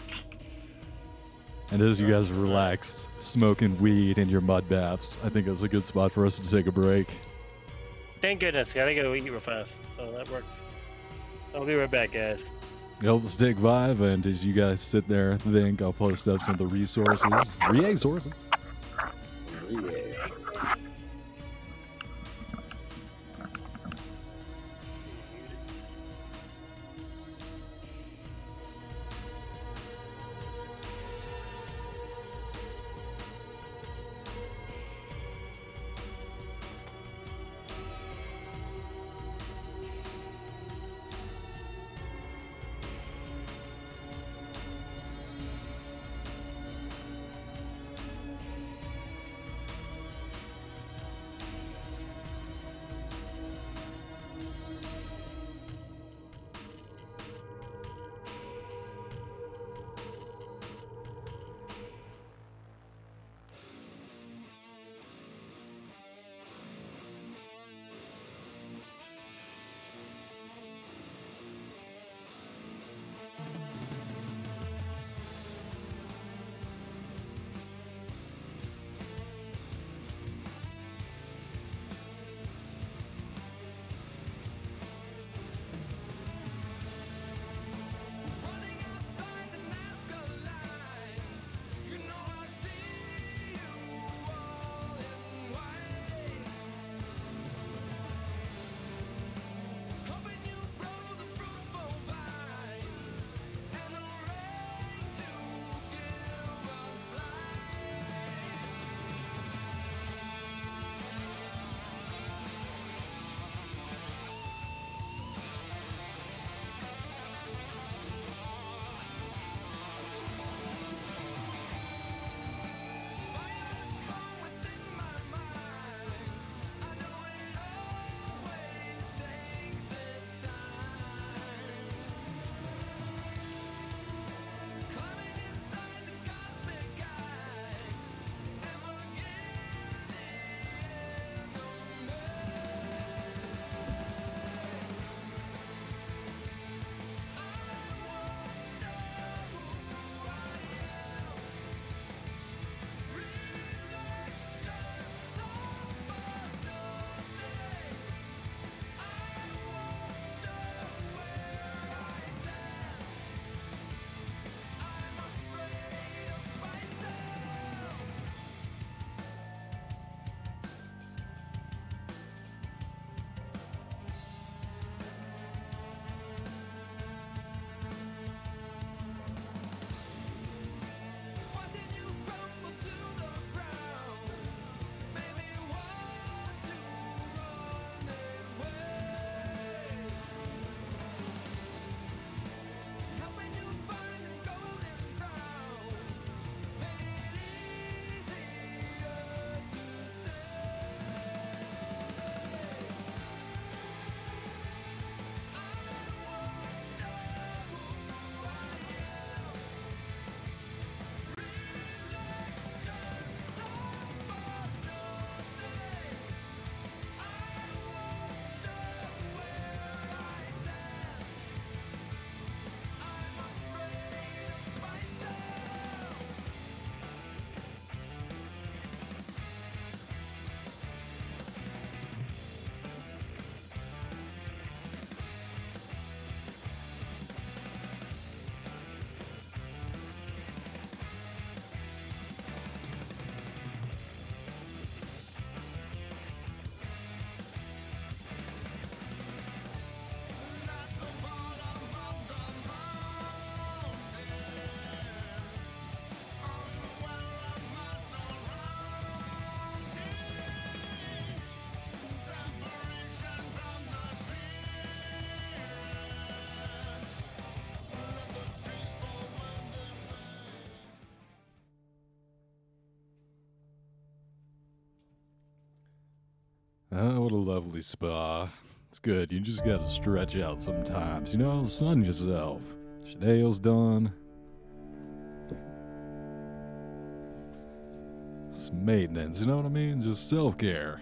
And as you guys relax, smoking weed in your mud baths, I think it's a good spot for us to take a break. Thank goodness. Gotta go eat real fast. So that works. I'll be right back, guys. Let's take five, and as you guys sit there think, I'll post up some of the resources. Re sources. What a lovely spa. It's good. You just gotta stretch out sometimes. You know, sun yourself. Shadale's done. It's maintenance, you know what I mean? Just self care.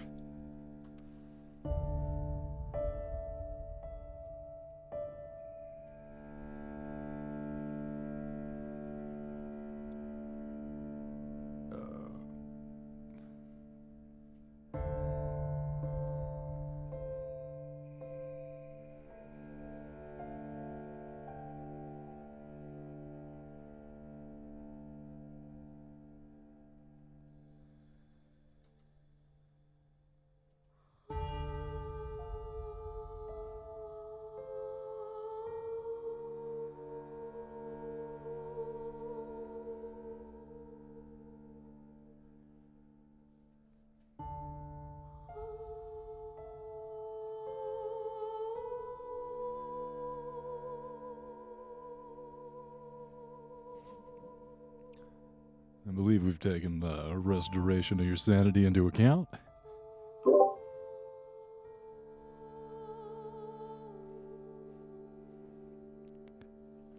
Restoration of your sanity into account.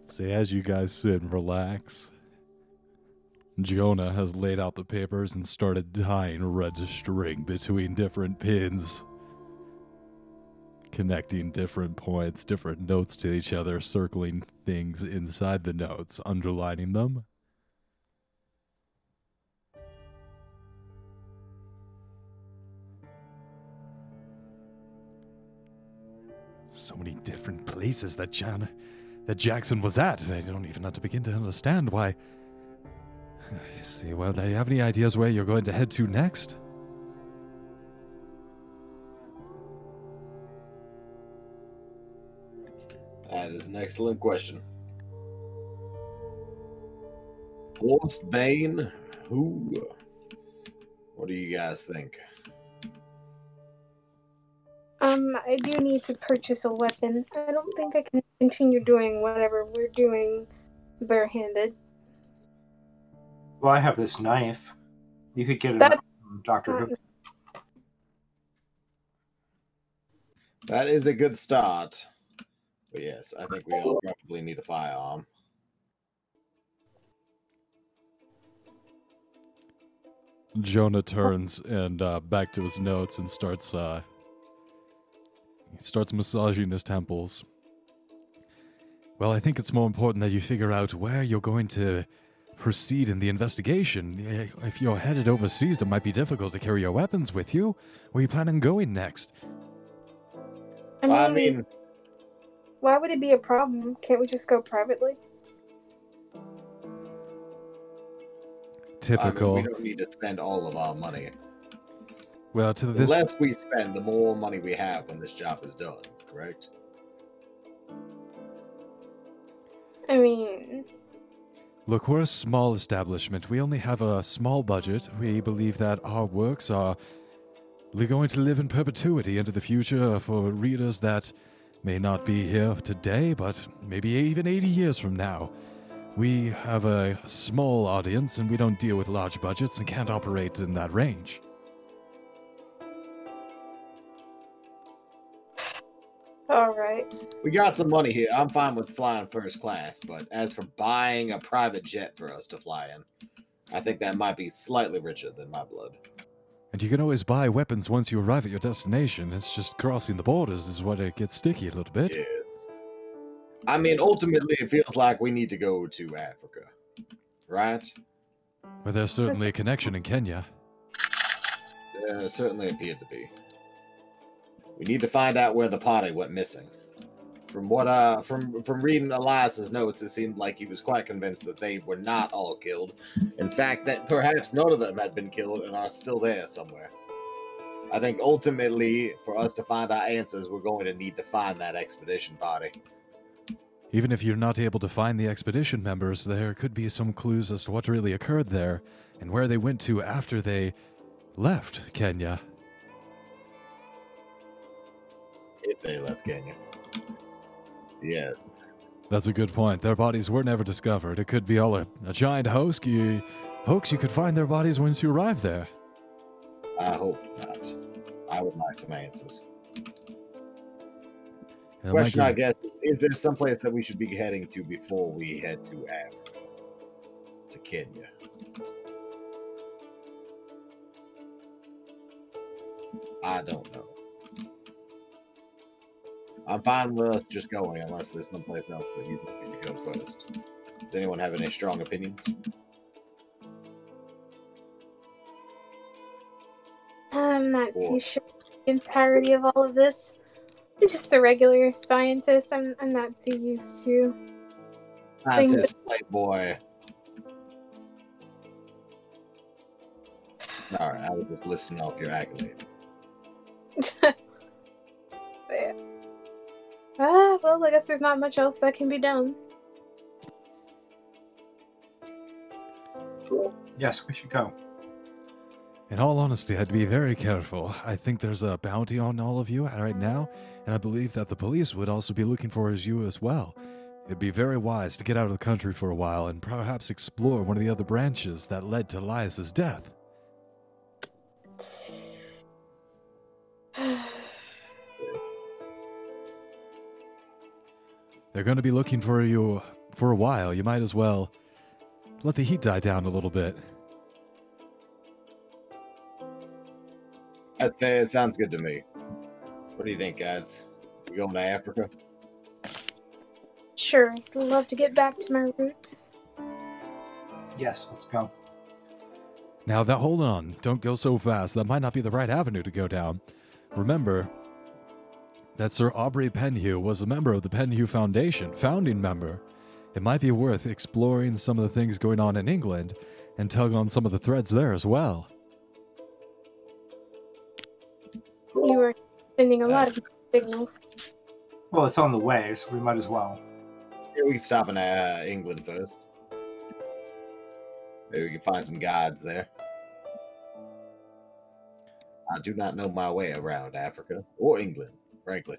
See, as you guys sit and relax, Jonah has laid out the papers and started tying red string between different pins, connecting different points, different notes to each other, circling things inside the notes, underlining them. Places that John, that Jackson was at. I don't even have to begin to understand why. I see. Well, do you have any ideas where you're going to head to next? That is an excellent question. Forced Bane? Who? What do you guys think? Um, I do need to purchase a weapon. I don't think I can continue doing whatever we're doing barehanded. Well, I have this knife. You could get it That- from Doctor Who. That is a good start. But yes, I think we all probably need a firearm. Jonah turns and uh, back to his notes and starts uh, he starts massaging his temples. Well, I think it's more important that you figure out where you're going to proceed in the investigation. Eh, If you're headed overseas, it might be difficult to carry your weapons with you. Where you plan on going next? I mean, I mean, why would it be a problem? Can't we just go privately? I mean, Typical. we don't need to spend all of our money. Well, to The this, less we spend, the more money we have when this job is done. Correct? I mean, Look, we're a small establishment. We only have a small budget. We believe that our works are li- going to live in perpetuity into the future for readers that may not be here today, but maybe even 80 years from now. We have a small audience and we don't deal with large budgets and can't operate in that range. All right. We got some money here. I'm fine with flying first class, but as for buying a private jet for us to fly in, I think that might be slightly richer than my blood. And you can always buy weapons once you arrive at your destination. It's just crossing the borders is what it gets sticky a little bit. Yes. I mean, ultimately, it feels like we need to go to Africa, right? But there's certainly a connection in Kenya. There certainly appeared to be. We need to find out where the party went missing. From what uh from from reading Elias's notes, it seemed like he was quite convinced that they were not all killed. In fact, that perhaps none of them had been killed and are still there somewhere. I think ultimately, for us to find our answers, we're going to need to find that expedition party. Even if you're not able to find the expedition members, there could be some clues as to what really occurred there and where they went to after they left Kenya. If they left Kenya. Yes. That's a good point. Their bodies were never discovered. It could be all a, a giant hoax. You, hoax. You could find their bodies once you arrive there. I hope not. I would like some answers. Question, I guess, is, is there some place that we should be heading to before we head to Africa, to Kenya? I don't know. I'm fine with us just going, unless there's someplace else that you we should go first. Does anyone have any strong opinions? I'm not Or- too sure the entirety of all of this. I'm just a regular scientist. I'm I'm not too used to. Things- Scientist, playboy. All right, I was just listing off your accolades. well, I guess there's not much else that can be done. Yes, we should go. In all honesty, I'd be very careful. I think there's a bounty on all of you right now, and I believe that the police would also be looking for as you as well. It'd be very wise to get out of the country for a while and perhaps explore one of the other branches that led to Elias's death. They're going to be looking for you for a while. You might as well let the heat die down a little bit. That's fair. It sounds good to me. What do you think, guys? We going to Africa? sure, I'd love to get back to my roots. Yes, let's go. Now that hold on, don't go so fast. That might not be the right avenue to go down. Remember that Sir Aubrey Penhew was a member of the Penhew Foundation, founding member. It might be worth exploring some of the things going on in England and tug on some of the threads there as well. You are sending a lot of signals. Well, it's on the way, so we might as well. Yeah, we can stop in uh, England first. Maybe we can find some guides there. I do not know my way around Africa or England, frankly.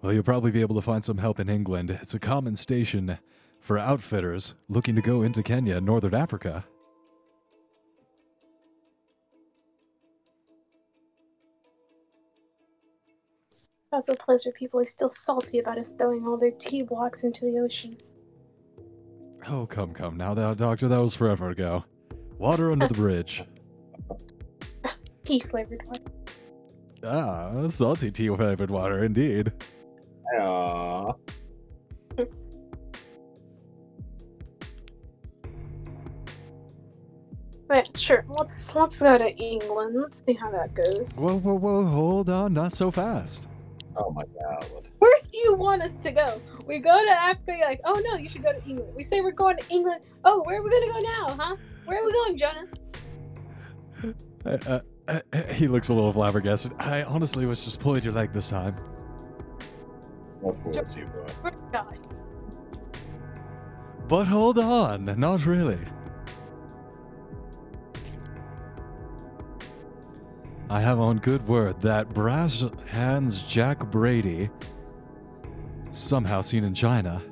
Well, you'll probably be able to find some help in England. It's a common station for outfitters looking to go into Kenya and Northern Africa. That's a place where people are still salty about us throwing all their tea blocks into the ocean. Oh, come, come. Now, that, Doctor, that was forever ago. Water under the bridge. Tea flavored one. Ah, salty tea with flavored water, indeed. Uh, But sure, let's let's go to England. Let's see how that goes. Whoa, whoa, whoa, hold on, not so fast. oh my god. Where do you want us to go? We go to Africa, you're like, oh no, you should go to England. We say we're going to England. Oh, where are we gonna go now, huh? Where are we going, Jonah? Uh, uh, uh, he looks a little flabbergasted. I honestly was just pulling your leg this time. Of course you would. But hold on, not really. I have on good word that brass hands Jack Brady, somehow seen in China.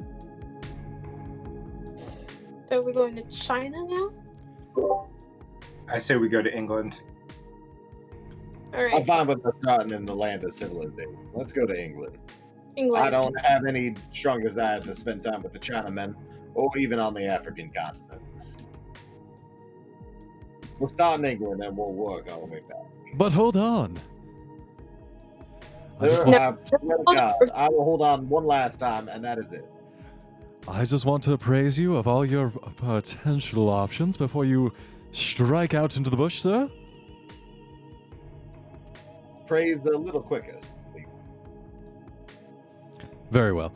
So we're going to China now? I say we go to England. All I'm fine with us starting in the land of civilization. Let's go to England. England. I don't have any strong desire to spend time with the Chinamen or even on the African continent. We'll start in England and we'll work our way back. But hold on. I just, Sir, want, I God, I will hold on one last time, and that is it. I just want to appraise you of all your potential options before you strike out into the bush, sir. Praise a little quicker. Very well.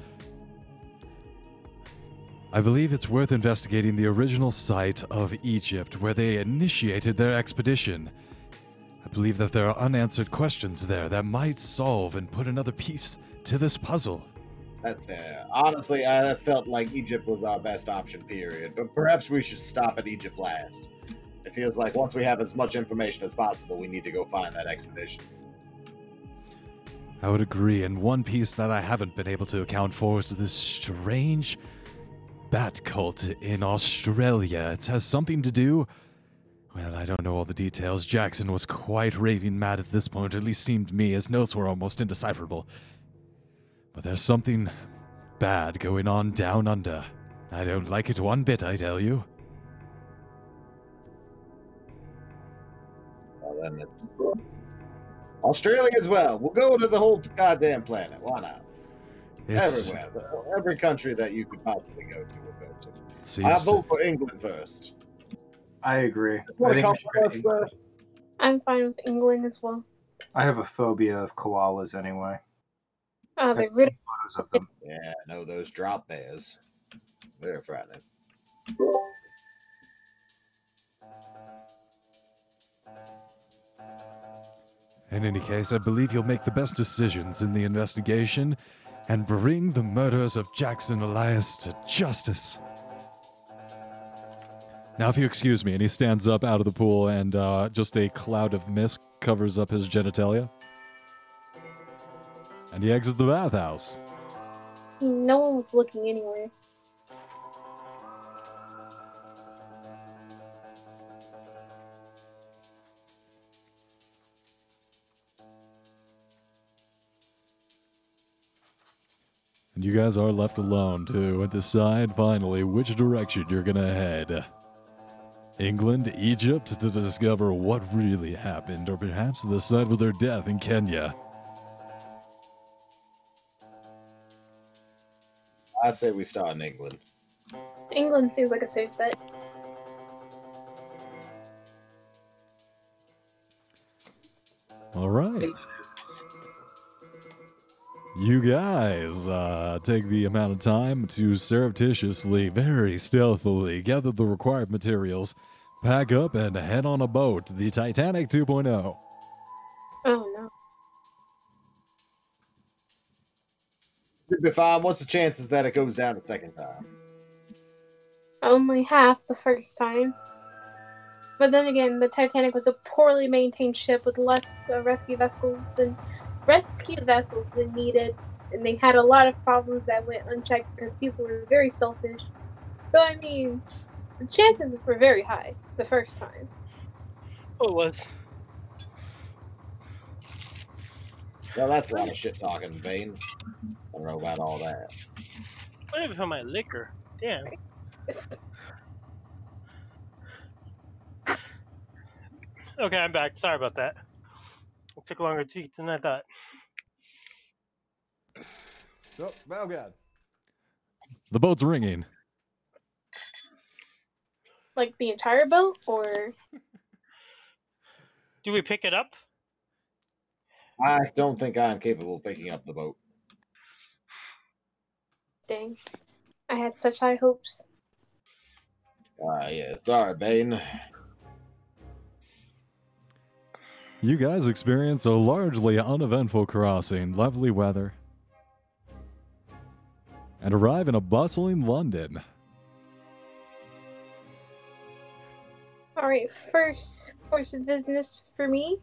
I believe it's worth investigating the original site of Egypt where they initiated their expedition. I believe that there are unanswered questions there that might solve and put another piece to this puzzle. That's fair. Honestly, I felt like Egypt was our best option, period. But perhaps we should stop at Egypt last. It feels like once we have as much information as possible, we need to go find that expedition. I would agree, and one piece that I haven't been able to account for is this strange bat cult in Australia. It has something to do Well, I don't know all the details. Jackson was quite raving mad at this point, at least seemed to me. His notes were almost indecipherable. But there's something bad going on down under. I don't like it one bit, I tell you. Well, then it's Australia as well. We'll go to the whole goddamn planet. Why not? It's, Everywhere. The- Every country that you could possibly go to, we'll go to. it I seems vote to, for England first. I agree. I Wanna think we come should go to first, uh, England. I'm fine with England as well. I have a phobia of koalas anyway. Oh, they're I've photos of them. Yeah, no, those drop bears. They're frightening. In any case, I believe you'll make the best decisions in the investigation and bring the murders of Jackson Elias to justice. Now, if you excuse me, and he stands up out of the pool, and uh, just a cloud of mist covers up his genitalia. And he exits the bathhouse. no one was looking anywhere. You guys are left alone to decide finally which direction you're gonna head. England, Egypt, to discover what really happened, or perhaps the site of their death in Kenya. I say we start in England. England seems like a safe bet. All right. You guys uh, take the amount of time to surreptitiously, very stealthily gather the required materials, pack up, and head on a boat, the Titanic 2.0. Oh no. Should be fine. What's the chances that it goes down a second time? Only half the first time. But then again, the Titanic was a poorly maintained ship with less uh, rescue vessels than rescue vessels than needed, and they had a lot of problems that went unchecked because people were very selfish. So I mean, the chances were very high the first time. Oh, it was. Well, that's a lot of shit talking, Bane. I don't know about all that. What happened to my liquor? Damn. Okay, I'm back. Sorry about that. It took longer to eat than I thought. Oh, oh God. The boat's ringing. Like the entire boat, or Do we pick it up? I don't think I'm capable of picking up the boat. dang, I had such high hopes. Ah, yeah. Sorry, Bane. You guys experience a largely uneventful crossing, lovely weather, and arrive in a bustling London. All right, first course of business for me.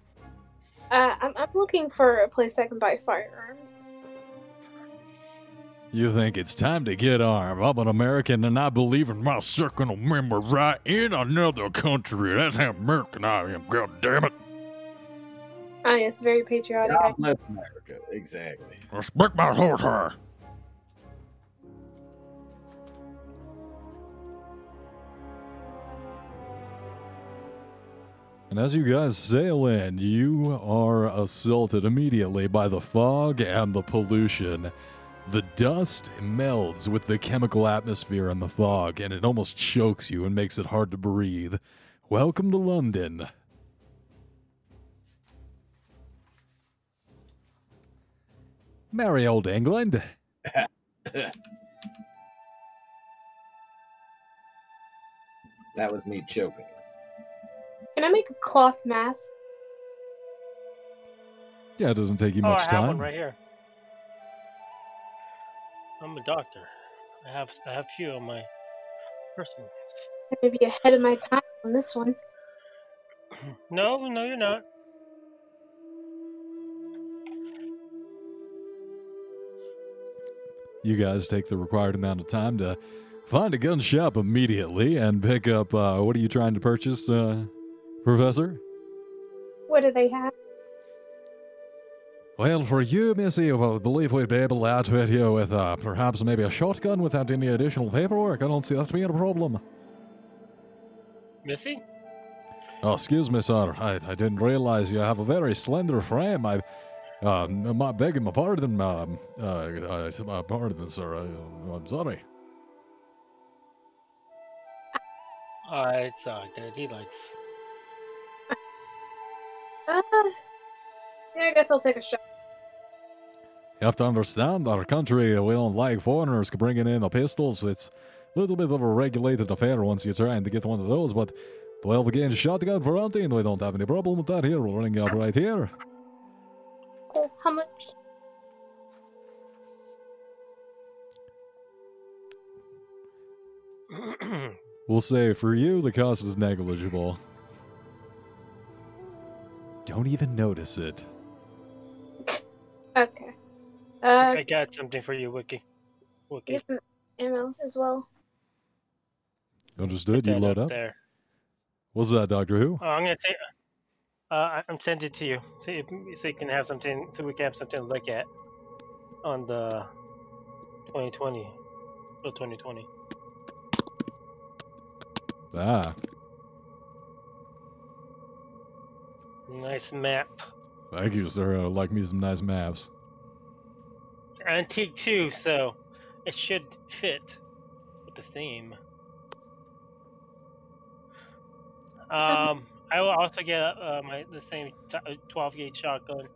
Uh, I'm, I'm looking for a place I can buy firearms. You think it's time to get armed. I'm an American and I believe in my second amendment right in another country. That's how American I am, god damn it. Ah, yes, very patriotic. God bless America. Exactly. Respect my horse hair. And as you guys sail in, you are assaulted immediately by the fog and the pollution. The dust melds with the chemical atmosphere and the fog, and it almost chokes you and makes it hard to breathe. Welcome to London. Merry old England. That was me choking. Can I make a cloth mask? Yeah, it doesn't take you oh, I much have time. one right here. I'm a doctor. I have I have few on my person. Maybe ahead of my time on this one. No, no, you're not. You guys take the required amount of time to find a gun shop immediately and pick up. Uh, what are you trying to purchase? Uh, Professor? What do they have? Well, for you, Missy, I believe we'd be able to outfit you with uh, perhaps maybe a shotgun without any additional paperwork. I don't see that being a problem. Missy? Oh, excuse me, sir. I, I didn't realize you have a very slender frame. I, uh, my begging my pardon, um, uh, uh, my pardon, sir. I, I'm sorry. Uh, it's uh, good. He likes. Uh, yeah, I guess I'll take a shot. You have to understand, our country, we don't like foreigners bringing in the pistols. It's a little bit of a regulated affair once you're trying to get one of those, but 12 gauge shotgun for hunting, we don't have any problem with that here. We'll ring you up right here. Cool. How much? We'll say for you, the cost is negligible. Don't even notice it. Okay. Uh, I got something for you, Wiki. Wiki. get some ammo as well. Understood? You that load up? there. What's that, Doctor Who? Oh, I'm gonna take. Uh, I- I'm sending it to you, so you, so you can have something, so we can have something to look at on the 2020 or 2020. Ah, Nice map. thank you, sir. I like me some nice maps. It's antique too, so it should fit with the theme. Um, I will also get uh, my the same t- uh, 12 gauge shotgun.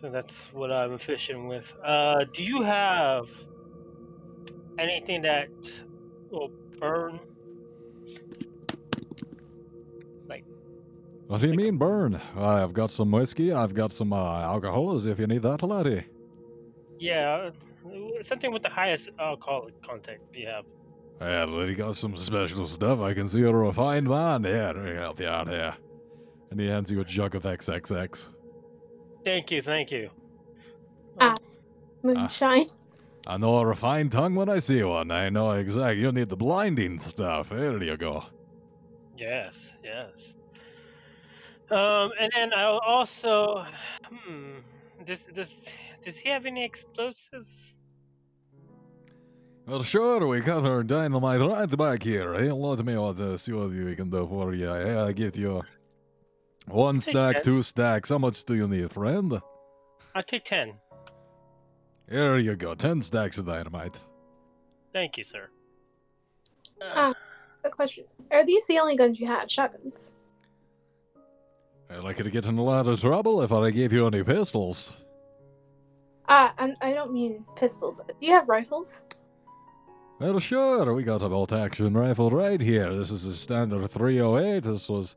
So that's what I'm fishing with. Uh, do you have anything that will burn? Like. What do you mean, burn? I've got some whiskey. I've got some uh, alcohols if you need that, laddie. Yeah, something with the highest alcoholic content. You have? Yeah, lady got some special stuff. I can see you're a refined man. Yeah, let me help you out here. And he hands you a jug of XXX. Thank you, thank you. Ah. Moonshine. I know a refined tongue when I see one. I know exactly. You need the blinding stuff. There you go. Yes, yes. Um, and then I'll also, hmm, does does does he have any explosives? Well, sure, we got our dynamite right back here. Hey, let me what, uh, see what we can do for you. Hey, I give you one stack, that. two stacks. How much do you need, friend? I'll take ten. Here you go, ten stacks of dynamite. Thank you, sir. Ah. Good question. Are these the only guns you have? Shotguns? I'd like you to get in a lot of trouble if I gave you any pistols. Ah, I'm, I don't mean pistols. Do you have rifles? Well, sure, we got a bolt action rifle right here. This is a standard 308. This was.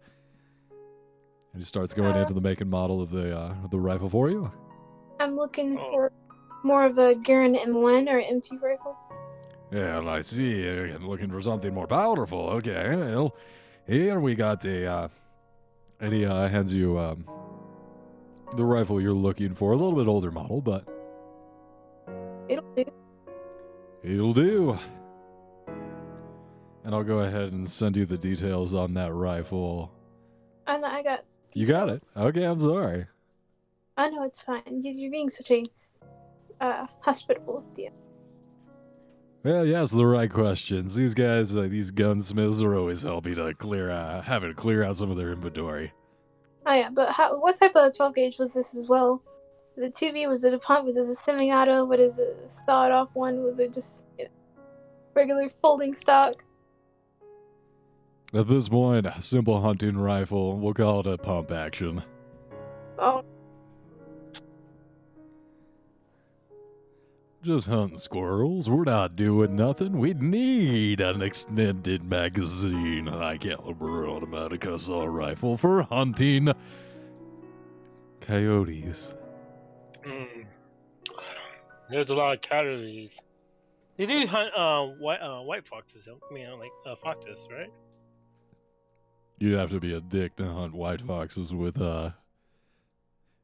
And he starts going Uh. into the make and model of the uh, the rifle for you. I'm looking Oh. for more of a Garand M1 or MT rifle. Yeah, well, I see. You're looking for something more powerful. Okay, well, here we got the. Uh, and he uh, hands you um, the rifle you're looking for. A little bit older model, but It'll do. It'll do. And I'll go ahead and send you the details on that rifle. I know, I got. You got it. Okay, I'm sorry. I know it's fine. You- You're being such a uh, hospitable dear. Well, you asked the right questions. These guys, uh, these gunsmiths, are always happy to clear, uh, having to clear out some of their inventory. Oh yeah, but how, what type of 12 gauge was this as well? The 2B was it a pump? Was it a semi-auto? What is it? A sawed-off one? Was it just you know, regular folding stock? At this point, a simple hunting rifle. We'll call it a pump action. Oh, Just hunting squirrels. We're not doing nothing. We need an extended magazine, high caliber automatic assault rifle for hunting coyotes. There's a lot of calories. They do hunt uh white uh white foxes. though. I mean, uh, like uh, foxes, right? You'd have to be a dick to hunt white foxes with, uh.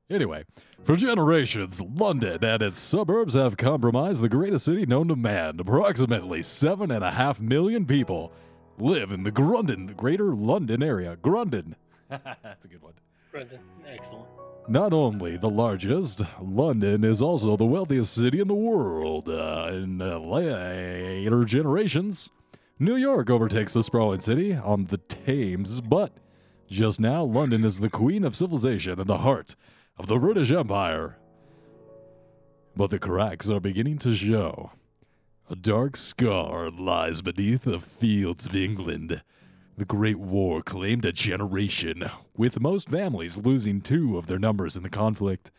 Anyway, for generations, London and its suburbs have compromised the greatest city known to man. Approximately seven and a half million people live in the Grunden, Greater London area. Grunden. That's a good one. Excellent. Not only the largest, London is also the wealthiest city in the world. Uh, in uh, later generations, New York overtakes the sprawling city on the Thames, but just now, London is the queen of civilization and the heart of the British Empire. But the cracks are beginning to show. A dark scar lies beneath the fields of England. The Great War claimed a generation, with most families losing two of their numbers in the conflict.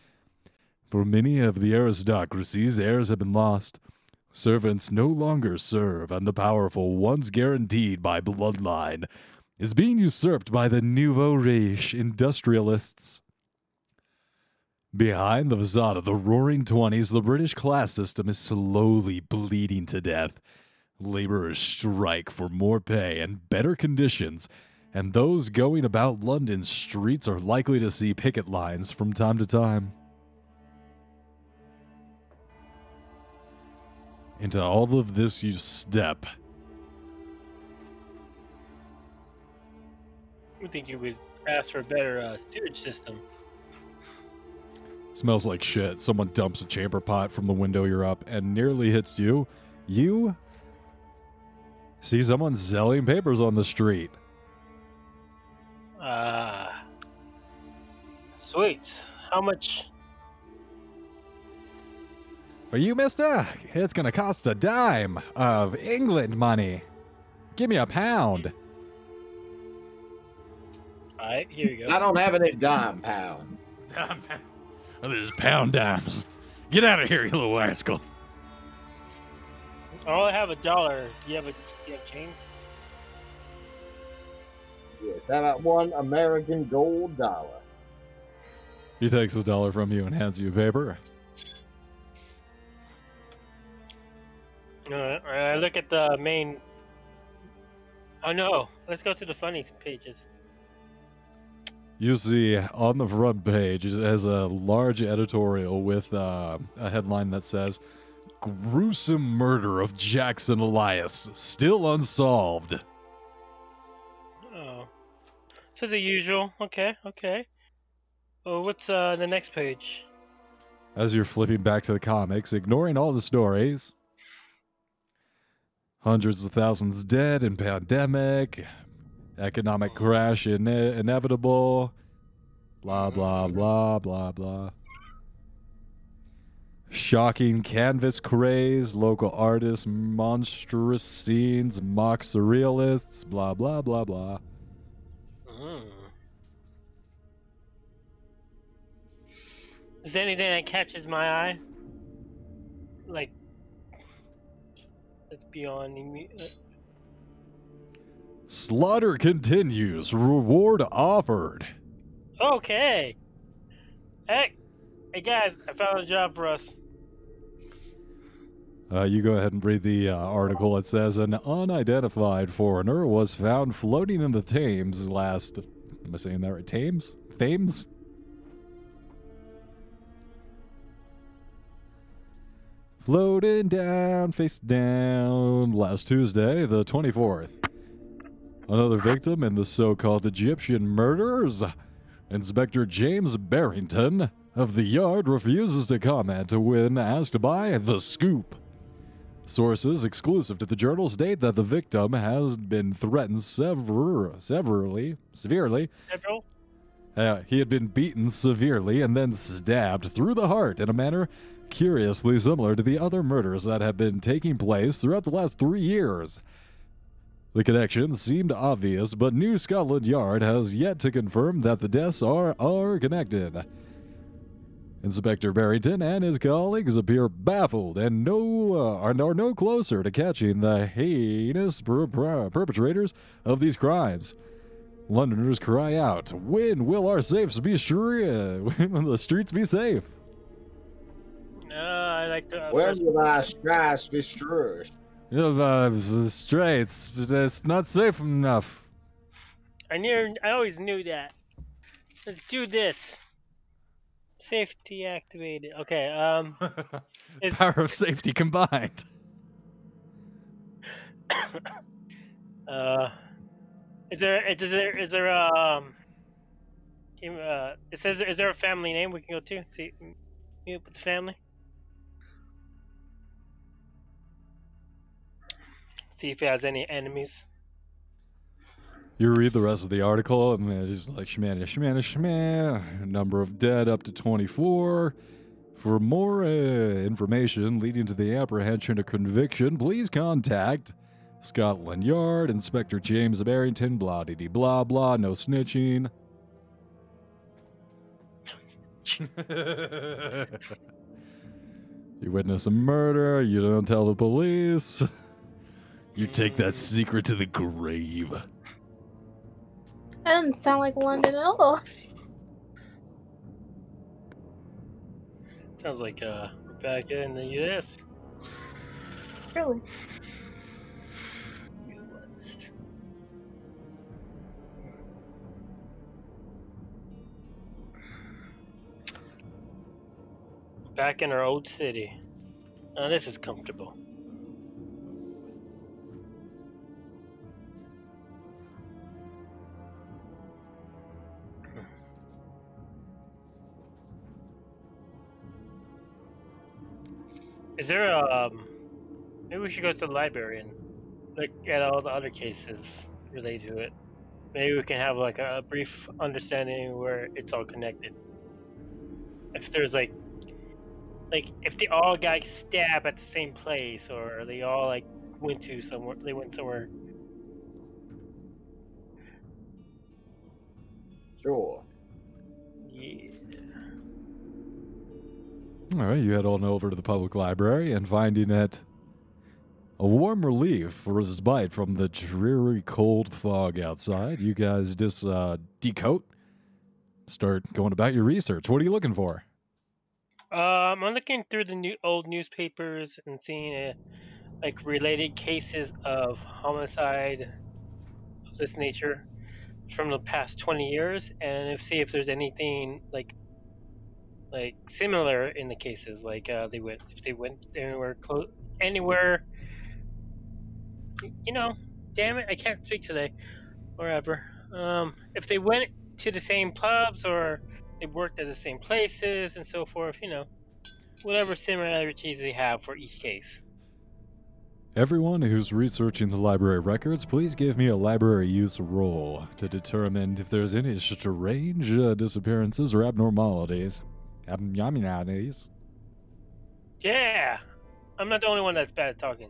For many of the aristocracies, heirs have been lost. Servants no longer serve, and the powerful, once guaranteed by bloodline, is being usurped by the nouveau riche industrialists. Behind the facade of the roaring 20s, the British class system is slowly bleeding to death. Laborers strike for more pay and better conditions, and those going about London's streets are likely to see picket lines from time to time. Into all of this you step. We think you would ask for a better uh, sewage system. Smells like shit. Someone dumps a chamber pot from the window you're up and nearly hits you. You see someone selling papers on the street. Ah. sweet. How much? For you, mister, it's gonna cost a dime of England money. Give me a pound. Alright, here you go. I don't have any dime pounds. There's pound dimes. Get out of here, you little rascal. I only have a dollar. Do you have a do you have change? Yes, how about one American gold dollar? He takes the dollar from you and hands you a paper. Alright, I look at the main. Oh no! Let's go to the funny pages. You see on the front page it has a large editorial with uh, a headline that says Gruesome murder of Jackson Elias still unsolved. Oh, so the usual. Okay, okay. Oh, what's uh the next page? As you're flipping back to the comics, ignoring all the stories. Hundreds of thousands dead in pandemic, economic crash in- inevitable, blah, blah, blah, blah, blah. Shocking canvas craze, local artists, monstrous scenes, mock surrealists, blah, blah, blah, blah. Mm. Is there anything that catches my eye? Like that's beyond imme- uh, Slaughter continues, reward offered. Okay. Hey, hey guys, I found a job for us. Uh, you go ahead and read the uh, article. It says an unidentified foreigner was found floating in the Thames last. Am I saying that right? Thames? Thames? Floating down, face down, last Tuesday, the 24th. Another victim in the so called Egyptian murders. Inspector James Barrington of the Yard refuses to comment when asked by The Scoop. Sources exclusive to the journal state that the victim has been threatened sever- severally, severely. Several? Uh, he had been beaten severely and then stabbed through the heart in a manner curiously similar to the other murders that have been taking place throughout the last three years. The connection seemed obvious, but New Scotland Yard has yet to confirm that the deaths are, are connected. Inspector Barrington and his colleagues appear baffled and no uh, are, are no closer to catching the heinous per- per- perpetrators of these crimes. Londoners cry out, "When will our safes be sure? When will the streets be safe?" No, I like the. When first- will our skies be strewed? You know, uh, the streets, it's not safe enough. I knew. I always knew that. Let's do this. Safety activated. Okay. Um. Power of safety combined. uh. Is there? Is there? Is there? Um. Uh, it says, is there a family name we can go to? See, meet up with the family. See if it has any enemies. You read the rest of the article, and it's just like shmana, shmana, shmana. Number of dead up to 24. For more uh, information leading to the apprehension or conviction, please contact Scotland Yard, Inspector James Barrington, blah dee blah blah, no snitching. you witness a murder, you don't tell the police. You take that secret to the grave. That doesn't sound like London at all. Sounds like uh, we're back in the U.S. Really? Back in our old city. Now this is comfortable. Is there a um? Maybe we should go to the library and look at all the other cases related to it. Maybe we can have like a brief understanding where it's all connected. If there's like, like if they all got stabbed at the same place, or they all like went to somewhere, they went somewhere. Sure. All right, you head on over to the public library and finding it a warm relief for his bite from the dreary cold fog outside. You guys just uh, decoat, start going about your research. What are you looking for? Um, I'm looking through the new old newspapers and seeing uh, like related cases of homicide of this nature from the past 20 years, and if, see if there's anything like like similar in the cases. Like uh, they went if they went anywhere close anywhere. You know, damn it, I can't speak today, or ever. Um, if they went to the same pubs or they worked at the same places and so forth, you know, whatever similarities they have for each case. Everyone who's researching the library records, please give me a library use roll to determine if there's any strange uh, disappearances or abnormalities. Abnormalities. Yeah, I'm not the only one that's bad at talking.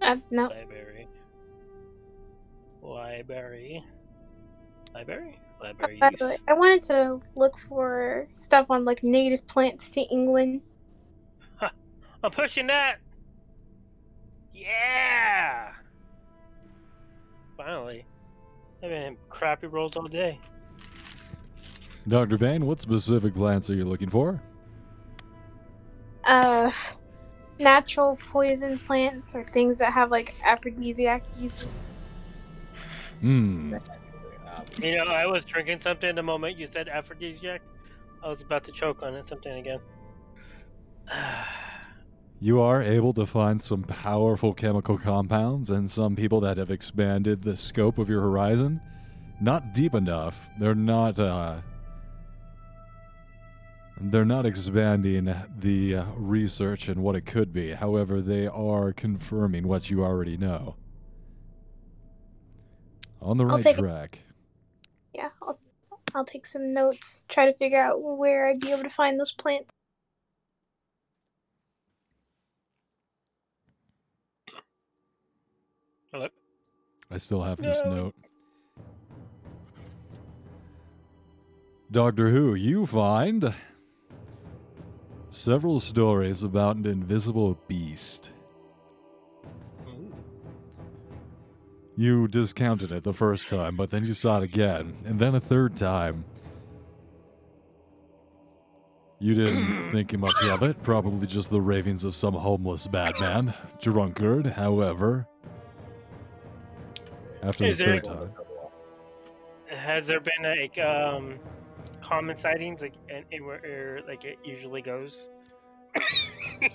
I've no. Library. Library. Library? Library By use. I wanted to look for stuff on like native plants to England. I'm pushing that. Yeah. Finally. I've been in crappy rolls all day. Dr. Bane, what specific plants are you looking for? Uh, natural poison plants or things that have like aphrodisiac uses. Hmm. You know, I was drinking something the moment you said aphrodisiac. I was about to choke on it, something again. You are able to find some powerful chemical compounds and some people that have expanded the scope of your horizon. Not deep enough. They're not uh they're not expanding the uh, research and what it could be. However, they are confirming what you already know. On the I'll right take it. track. Yeah, I'll, I'll take some notes. Try to figure out where I'd be able to find those plants. Hello? I still have this No. note. Doctor Who, you find several stories about an invisible beast. You discounted it the first time, but then you saw it again, and then a third time. You didn't think much of it, probably just the ravings of some homeless bad man, drunkard, however. After the there- third time. Has there been like um common sightings like and, and where where, like it usually goes? if,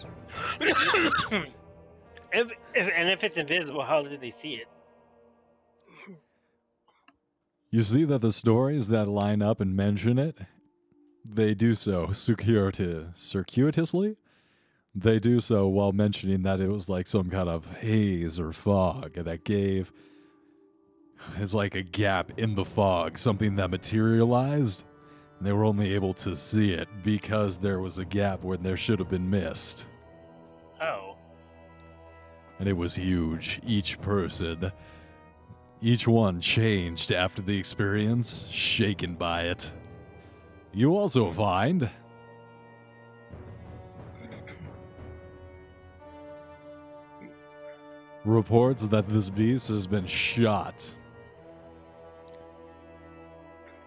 if and if it's invisible, how did they see it? You see that the stories that line up and mention it, they do so circuitous, circuitously. They do so while mentioning that it was like some kind of haze or fog that gave it's like a gap in the fog, something that materialized. They were only able to see it because there was a gap where there should have been mist. Oh. And it was huge. Each person, each one changed after the experience, shaken by it. You also find reports that this beast has been shot.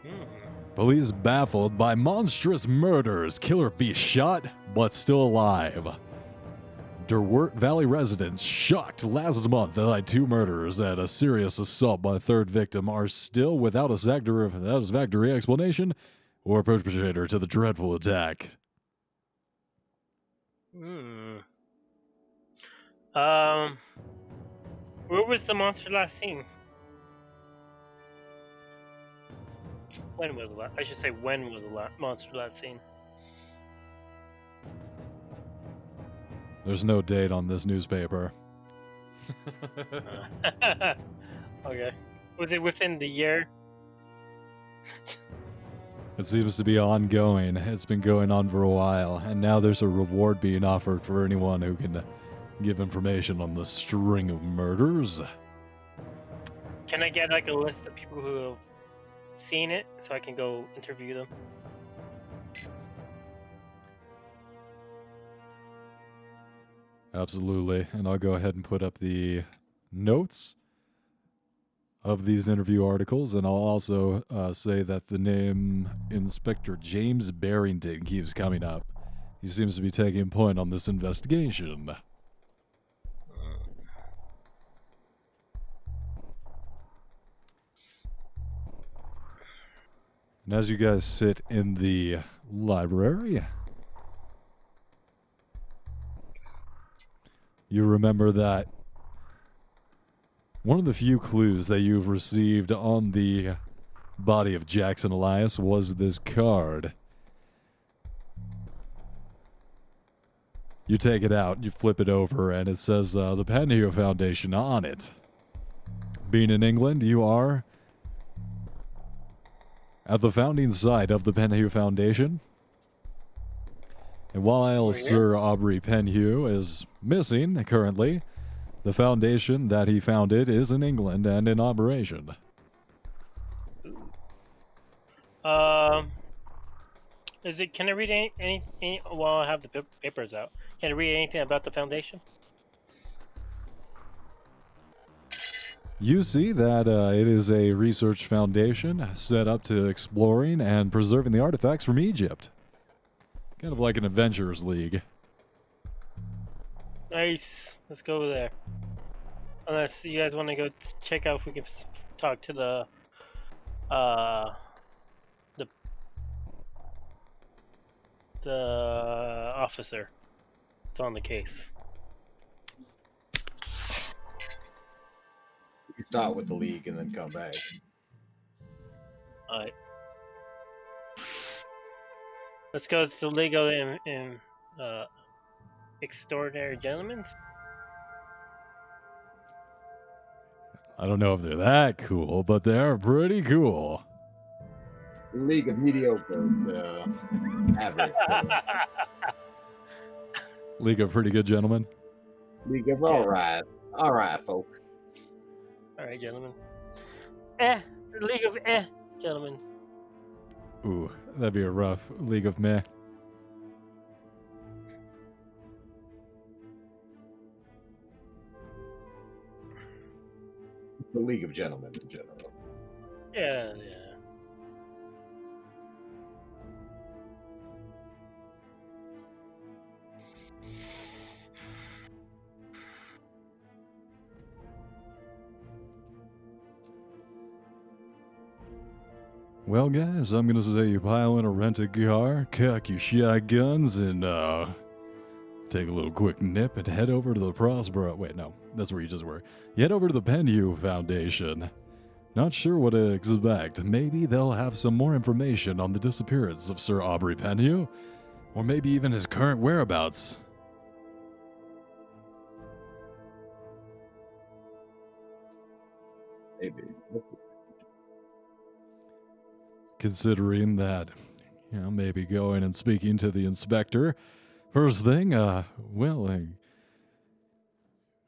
Hmm. Police baffled by monstrous murders. Killer beast shot, but still alive. Derwent Valley residents shocked last month that two murders and a serious assault by a third victim are still without a satisfactory explanation or perpetrator to the dreadful attack. Hmm. Um. Where was the monster last seen? When was the last? I should say when was the la- monster last seen? There's no date on this newspaper. Okay. Was it within the year? It seems to be ongoing. It's been going on for a while, and now there's a reward being offered for anyone who can give information on the string of murders. Can I get like a list of people who have seen it so I can go interview them? Absolutely. And I'll go ahead and put up the notes of these interview articles, and I'll also uh, say that the name Inspector James Barrington keeps coming up. He seems to be taking point on this investigation. And as you guys sit in the library, you remember that one of the few clues that you've received on the body of Jackson Elias was this card. You take it out, you flip it over, and it says uh, the Penhew Foundation on it. Being in England, you are at the founding site of the Penhew Foundation. And while. Sir Aubrey Penhew is missing currently, the foundation that he founded is in England and in operation. Um, is it? Can I read any, any, any while I have the pap- papers out? Can I read anything about the foundation? You see that uh, it is a research foundation set up to exploring and preserving the artifacts from Egypt. Kind of like an adventurers league. Nice. Let's go there. Unless you guys want to go check out if we can talk to the, uh, the, the officer. It's on the case. Start with the league and then come back. Alright. Let's go to Lego in, in uh, Extraordinary Gentlemen. I don't know if they're that cool, but they're pretty cool. League of mediocre to average. League of pretty good gentlemen. League of all right, all right, folk. Alright, gentlemen. Eh, League of Eh, gentlemen. Ooh, that'd be a rough League of Meh. The League of Gentlemen in general. Yeah, yeah. Well, guys, I'm gonna say you pile in a rented car, cock your shotguns, and uh, take a little quick nip and head over to the Prospero. Wait, no, that's where you just were. You head over to the Penhew Foundation. Not sure what to expect. Maybe they'll have some more information on the disappearance of Sir Aubrey Penhew, or maybe even his current whereabouts. Maybe. Considering that, you know, maybe going and speaking to the inspector. First thing, uh, well, uh,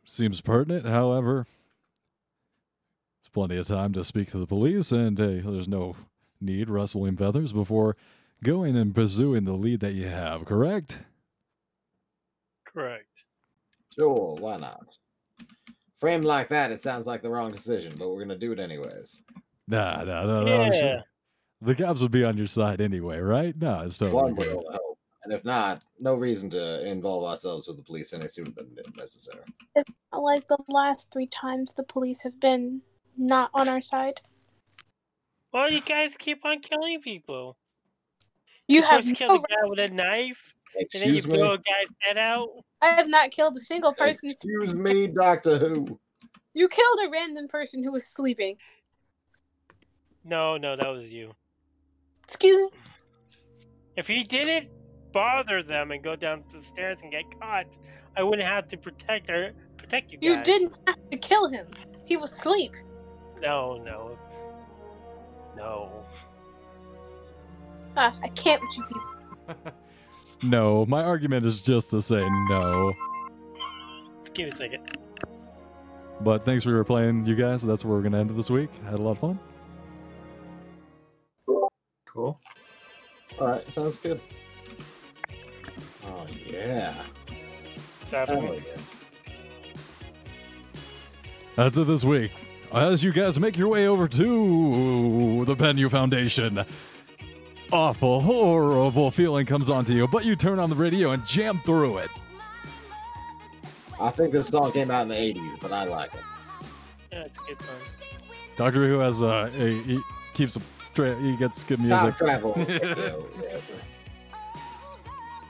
seems pertinent. However, it's plenty of time to speak to the police, and uh, there's no need rustling feathers before going and pursuing the lead that you have. Correct? Correct. Sure, why not? Framed like that, it sounds like the wrong decision, but we're gonna do it anyways. Nah, nah, nah, nah. Yeah. sure. The cops would be on your side anyway, right? No, it's totally One would good. only hope. And if not, no reason to involve ourselves with the police any sooner than necessary. It's not like the last three times the police have been not on our side. Well, you guys keep on killing people. You have first kill no a guy with a knife, and then you Excuse me. blow a guy's head out. I have not killed a single person. Excuse me, Doctor Who. You killed a random person who was sleeping. No, no, that was you. Excuse me? If he didn't bother them and go down the stairs and get caught, I wouldn't have to protect her, protect you guys. You didn't have to kill him. He was asleep. No, no, no. Ah, I can't with you people. No, my argument is just to say no. Give me a second. But thanks for playing, you guys. That's where we're gonna end it this week. Had a lot of fun. Cool. All right, sounds good. Oh yeah. What's? Oh, yeah. That's it this week. As you guys make your way over to the Penny Foundation, awful, horrible feeling comes onto you, but you turn on the radio and jam through it. I think this song came out in the '80s, but I like it. Yeah, it's a good fun. Doctor Who has uh, a, he keeps a tra- he gets good Time music. travel. radio, yeah,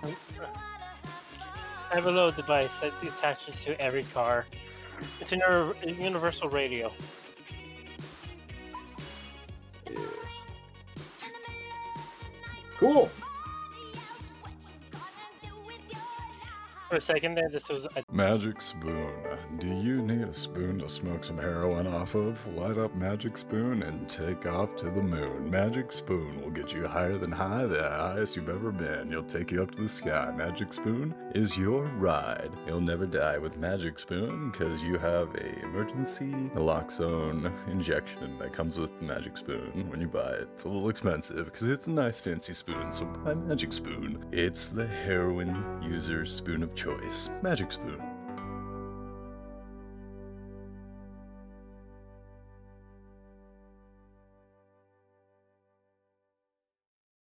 it's a- I have a little device that attaches to every car. It's a a universal radio. yes. Cool. For a second there, this was a Magic Spoon. Do you need a spoon to smoke some heroin off of? Light up Magic Spoon and take off to the moon. Magic Spoon will get you higher than high, the highest you've ever been. You'll take you up to the sky. Magic Spoon is your ride. You'll never die with Magic Spoon because you have a emergency naloxone injection that comes with the Magic Spoon when you buy it. It's a little expensive because it's a nice fancy spoon, so buy Magic Spoon. It's the heroin user's spoon of choice. Magic Spoon.